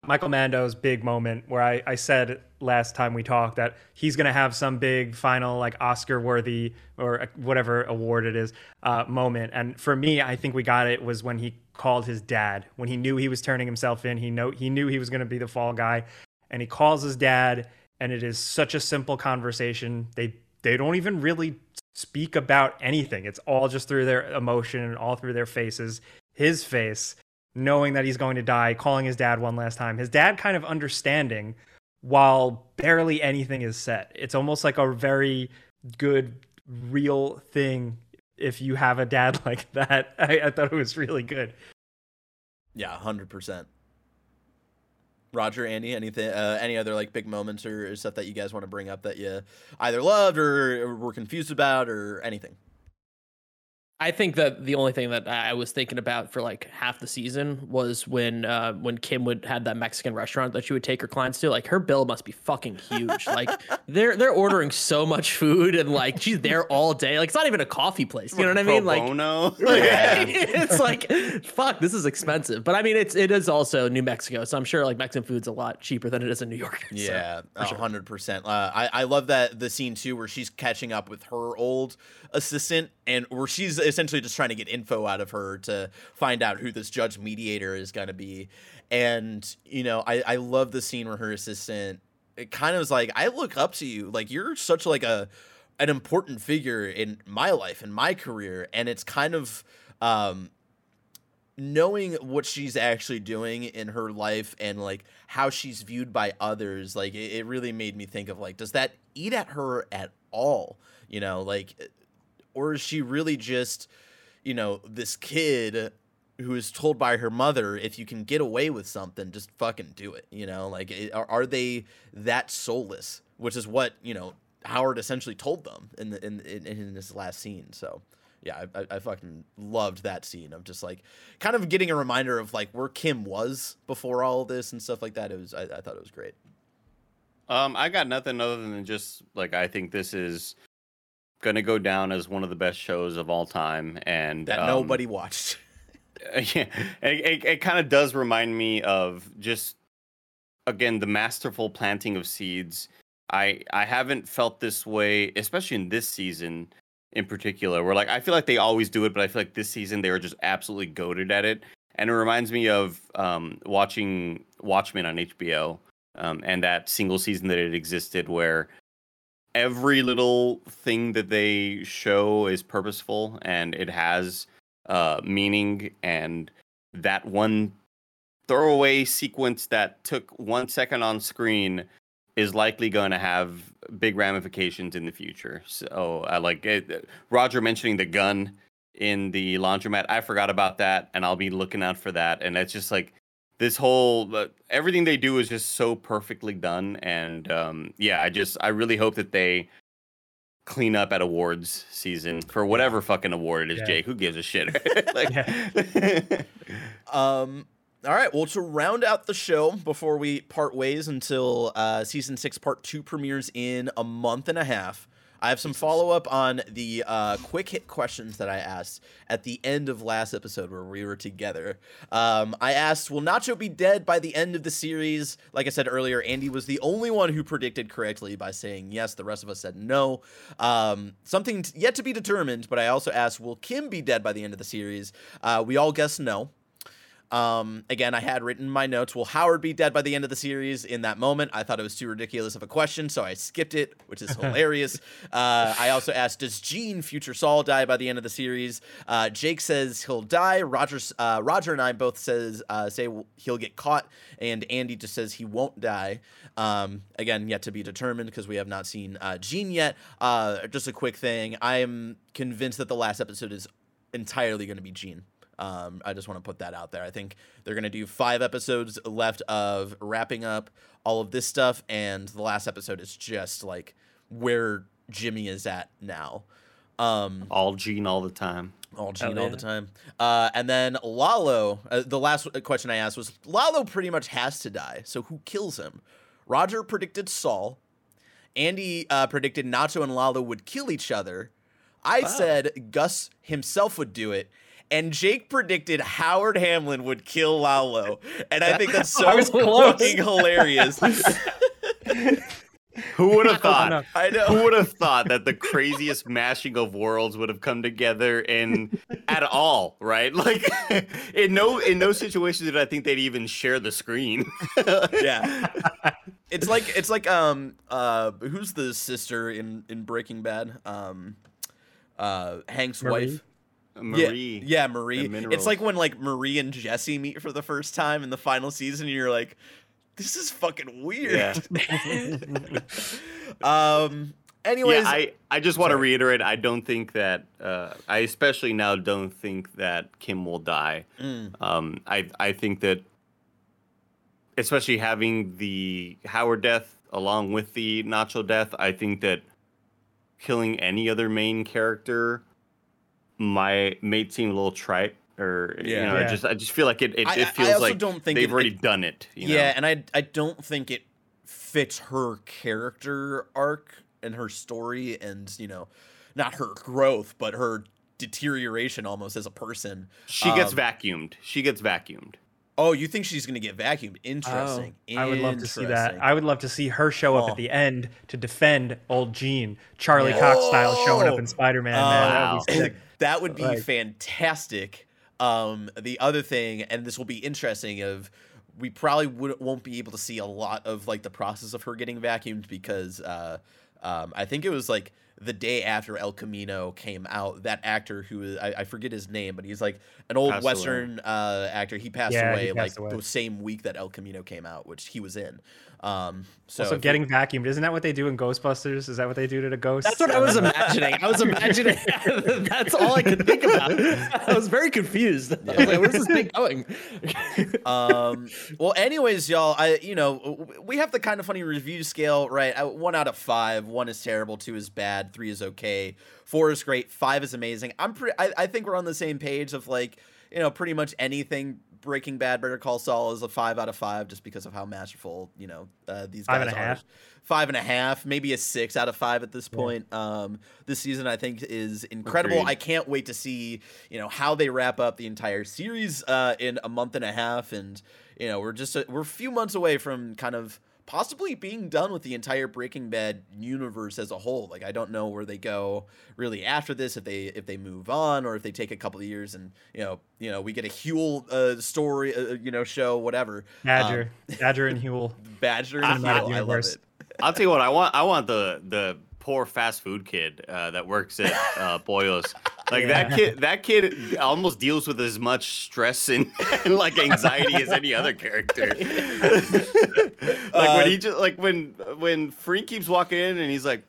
Speaker 4: Michael Mando's big moment where I, I said last time we talked that he's going to have some big final like Oscar worthy or uh, whatever award it is uh, moment. And for me, I think we got it was when he called his dad when he knew he was turning himself in. He know he knew he was going to be the fall guy, and he calls his dad. And it is such a simple conversation. They they don't even really speak about anything. It's all just through their emotion and all through their faces. His face knowing that he's going to die, calling his dad one last time. His dad kind of understanding while barely anything is said. It's almost like a very good, real thing if you have a dad like that. I, I thought it was really good.
Speaker 1: Yeah, hundred percent. Roger, Andy, anything, uh, any other like big moments or, or stuff that you guys want to bring up that you either loved or were confused about or anything?
Speaker 3: I think that the only thing that I was thinking about for like half the season was when uh, when Kim would had that Mexican restaurant that she would take her clients to. Like her bill must be fucking huge. like they're they're ordering so much food and like she's there all day. Like it's not even a coffee place. You know what I
Speaker 2: Pro
Speaker 3: mean? Like
Speaker 2: bono.
Speaker 3: it's like fuck, this is expensive. But I mean, it's it is also New Mexico, so I'm sure like Mexican food's a lot cheaper than it is in New York. So,
Speaker 1: Yeah,
Speaker 3: for
Speaker 1: a
Speaker 3: sure.
Speaker 1: hundred percent. Uh, I I love that the scene too where she's catching up with her old assistant and where she's essentially just trying to get info out of her to find out who this judge mediator is going to be. And you know, I I love the scene where her assistant it kind of was like, I look up to you. Like you're such like a an important figure in my life and my career, and it's kind of um knowing what she's actually doing in her life and like how she's viewed by others like it, it really made me think of like does that eat at her at all you know like or is she really just you know this kid who is told by her mother if you can get away with something just fucking do it you know like are, are they that soulless which is what you know howard essentially told them in the in in, in this last scene so yeah, I, I, fucking loved that scene of just like kind of getting a reminder of like where Kim was before all this and stuff like that. It was I, I thought it was great.
Speaker 2: Um, I got nothing other than just like I think this is gonna go down as one of the best shows of all time, and
Speaker 1: That
Speaker 2: um,
Speaker 1: nobody watched.
Speaker 2: yeah, it, it, it kind of does remind me of just again the masterful planting of seeds. I I haven't felt this way, especially in this season in particular, where like I feel like they always do it, but I feel like this season they were just absolutely goaded at it. And it reminds me of um, watching Watchmen on HBO um, and that single season that it existed where every little thing that they show is purposeful and it has uh, meaning. And that one throwaway sequence that took one second on screen is likely going to have big ramifications in the future. So I like it. Roger mentioning the gun in the laundromat. I forgot about that, and I'll be looking out for that. And it's just like this whole uh, everything they do is just so perfectly done, and um, yeah, I just I really hope that they clean up at awards season for whatever fucking award it is.
Speaker 4: Yeah.
Speaker 2: Jake, who gives a shit? like,
Speaker 1: Um, all right. Well, to round out the show before we part ways until uh, season six, part two premieres in a month and a half, I have some follow up on the uh, quick hit questions that I asked at the end of last episode where we were together. Um, I asked, Will Nacho be dead by the end of the series? Like I said earlier, Andy was the only one who predicted correctly by saying yes. The rest of us said no. Um, something t- yet to be determined, but I also asked, Will Kim be dead by the end of the series? Uh, we all guessed no. Um, again, I had written in my notes, will Howard be dead by the end of the series? In that moment, I thought it was too ridiculous of a question, so I skipped it, which is hilarious. uh, I also asked, does Gene, future Saul, die by the end of the series? Uh, Jake says he'll die. Roger, uh, Roger and I both says uh, say he'll get caught, and Andy just says he won't die. Um, again, yet to be determined because we have not seen uh, Gene yet. Uh, just a quick thing, I am convinced that the last episode is entirely going to be Gene. Um, I just want to put that out there. I think they're going to do five episodes left of wrapping up all of this stuff, and the last episode is just like where Jimmy is at now. Um,
Speaker 2: all Gene all the time.
Speaker 1: all Gene
Speaker 3: Hell
Speaker 1: all the time. Uh, and then Lalo, uh, the last question I asked was Lalo pretty much has to die, so who kills him? Roger predicted Saul. Andy uh, predicted Nacho and Lalo would kill each other. I said Gus himself would do it. And Jake predicted Howard Hamlin would kill Lalo. And I think that's so
Speaker 3: I was close.
Speaker 1: fucking hilarious.
Speaker 2: Who would have thought?
Speaker 4: enough.
Speaker 1: I know.
Speaker 2: Who would have thought that the craziest mashing of worlds would have come together in at all, right? Like in no in no situation did I think they'd even share the screen.
Speaker 1: yeah. It's like it's like um uh who's the sister in in Breaking Bad? Um uh Hank's
Speaker 4: Marie?
Speaker 1: wife.
Speaker 2: Marie.
Speaker 1: Yeah, yeah, Marie. It's like when like Marie and Jesse meet for the first time in the final season and you're like this is fucking weird.
Speaker 2: Yeah.
Speaker 1: um anyways,
Speaker 2: yeah, I, I just want to reiterate I don't think that uh, I especially now don't think that Kim will die.
Speaker 1: Mm.
Speaker 2: Um, I I think that especially having the Howard death along with the Nacho death, I think that killing any other main character might may seem a little trite or you
Speaker 1: Yeah.
Speaker 2: know, I just I just feel like it it,
Speaker 1: I- I-
Speaker 2: it
Speaker 1: I
Speaker 2: feels
Speaker 1: also
Speaker 2: like
Speaker 1: don't think
Speaker 2: they've
Speaker 1: it-
Speaker 2: already
Speaker 1: it-
Speaker 2: done it. You
Speaker 1: yeah,
Speaker 2: know?
Speaker 1: and I I don't think it fits her character arc and her story and, you know, not her growth, but her deterioration almost as a person.
Speaker 2: she gets
Speaker 1: Um,
Speaker 2: vacuumed. She gets vacuumed.
Speaker 1: Oh, you think she's gonna get vacuumed? Interesting.
Speaker 4: Oh, I would love to see that. I would love to see her show up
Speaker 1: Oh.
Speaker 4: at the end to defend old Gene, Charlie
Speaker 1: Yeah.
Speaker 4: Cox style, showing up
Speaker 1: Oh.
Speaker 4: in Spider Man. man, that would be
Speaker 2: Wow.
Speaker 4: Sick.
Speaker 1: that would be
Speaker 4: Like-
Speaker 1: fantastic. Um, the other thing, and this will be interesting, of we probably would, won't be able to see a lot of like the process of her getting vacuumed because uh, um, I think it was like the day after El Camino came out. That actor who I, I forget his name, but he's like an old
Speaker 2: Passed.
Speaker 1: Western uh, actor. He passed
Speaker 4: Yeah,
Speaker 1: away
Speaker 4: he
Speaker 1: like
Speaker 4: away.
Speaker 1: the same week that El Camino came out, which he was in. Um, so
Speaker 4: also,
Speaker 1: if we-
Speaker 4: getting vacuumed. Isn't that what they do in Ghostbusters? Is that what they do to the ghosts?
Speaker 3: That's what I was imagining. I was imagining. that's all I could think about. I was very confused. I was like, "Where's this thing going?"
Speaker 1: um well anyways y'all i you know we have the kind of funny review scale right Uh, one out of five one is terrible two is bad three is okay four is great five is amazing i'm pretty I, I think we're on the same page of like you know pretty much anything breaking bad better call saul is a five out of five just because of how masterful you know uh, these
Speaker 4: Five
Speaker 1: guys
Speaker 4: and a
Speaker 1: are.
Speaker 4: half.
Speaker 1: five and a half maybe a six out of five at this point. Um this season i think is incredible.
Speaker 2: Agreed.
Speaker 1: i can't wait to see you know how they wrap up the entire series uh in a month and a half. And you know we're just a, we're a few months away from kind of possibly being done with the entire breaking bad universe as a whole like i don't know where they go really after this if they if they move on or if they take a couple of years and you know you know we get a Huell uh, story uh, you know show whatever
Speaker 4: Badger, Badger and Huell.
Speaker 1: um, badger and
Speaker 4: Cinematic
Speaker 1: Huell, I love it.
Speaker 2: I'll tell you what I want. I want the the poor fast food kid uh, that works at uh, Pollos. Like that kid. That kid almost deals with as much stress and, and like anxiety as any other character. like when he just like when when Fring keeps walking in and he's like.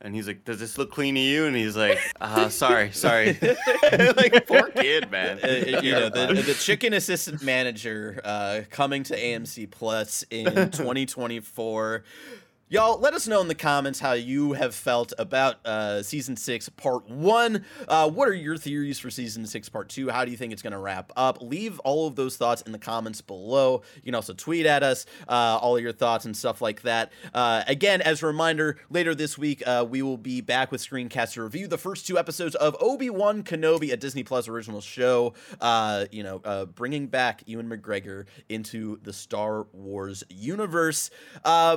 Speaker 2: And he's like, "Does this look clean to you?" And he's like, "Uh, sorry, sorry." like poor kid, man.
Speaker 1: Uh, you know the, the chicken assistant manager uh, coming to AMC Plus in 2024. Y'all, let us know in the comments how you have felt about uh, season six, part one. Uh, what are your theories for season six, part two? How do you think it's going to wrap up? Leave all of those thoughts in the comments below. You can also tweet at us uh, all your thoughts and stuff like that. Uh, again, as a reminder, later this week uh, we will be back with Screencast to review the first two episodes of Obi Wan Kenobi, a Disney Plus original show. Uh, you know, bringing back Ewan McGregor into the Star Wars universe.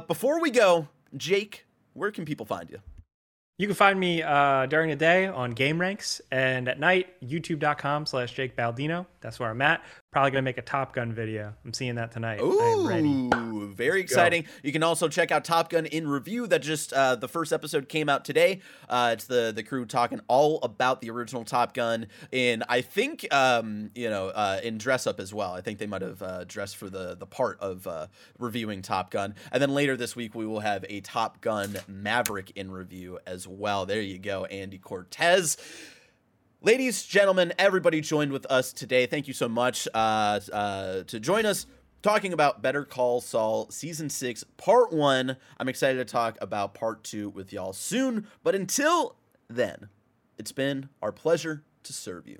Speaker 1: before we go. Jake, where can people find you?
Speaker 4: You can find me uh, during the day on GameRanx, and at night, youtube.com slash Jake Baldino. That's where I'm at. Probably gonna make a Top Gun video. I'm seeing that tonight.
Speaker 1: Ooh, very exciting! Go. You can also check out Top Gun in review. That just uh, the first episode came out today. Uh, it's the the crew talking all about the original Top Gun in I think um, you know uh, in dress up as well. I think they might have uh, dressed for the the part of uh, reviewing Top Gun. And then later this week we will have a Top Gun Maverick in review as well. There you go, Andy Cortez. Ladies, gentlemen, everybody joined with us today. Thank you so much uh, uh, to join us talking about Better Call Saul Season 6, Part 1. I'm excited to talk about Part 2 with y'all soon. But until then, it's been our pleasure to serve you.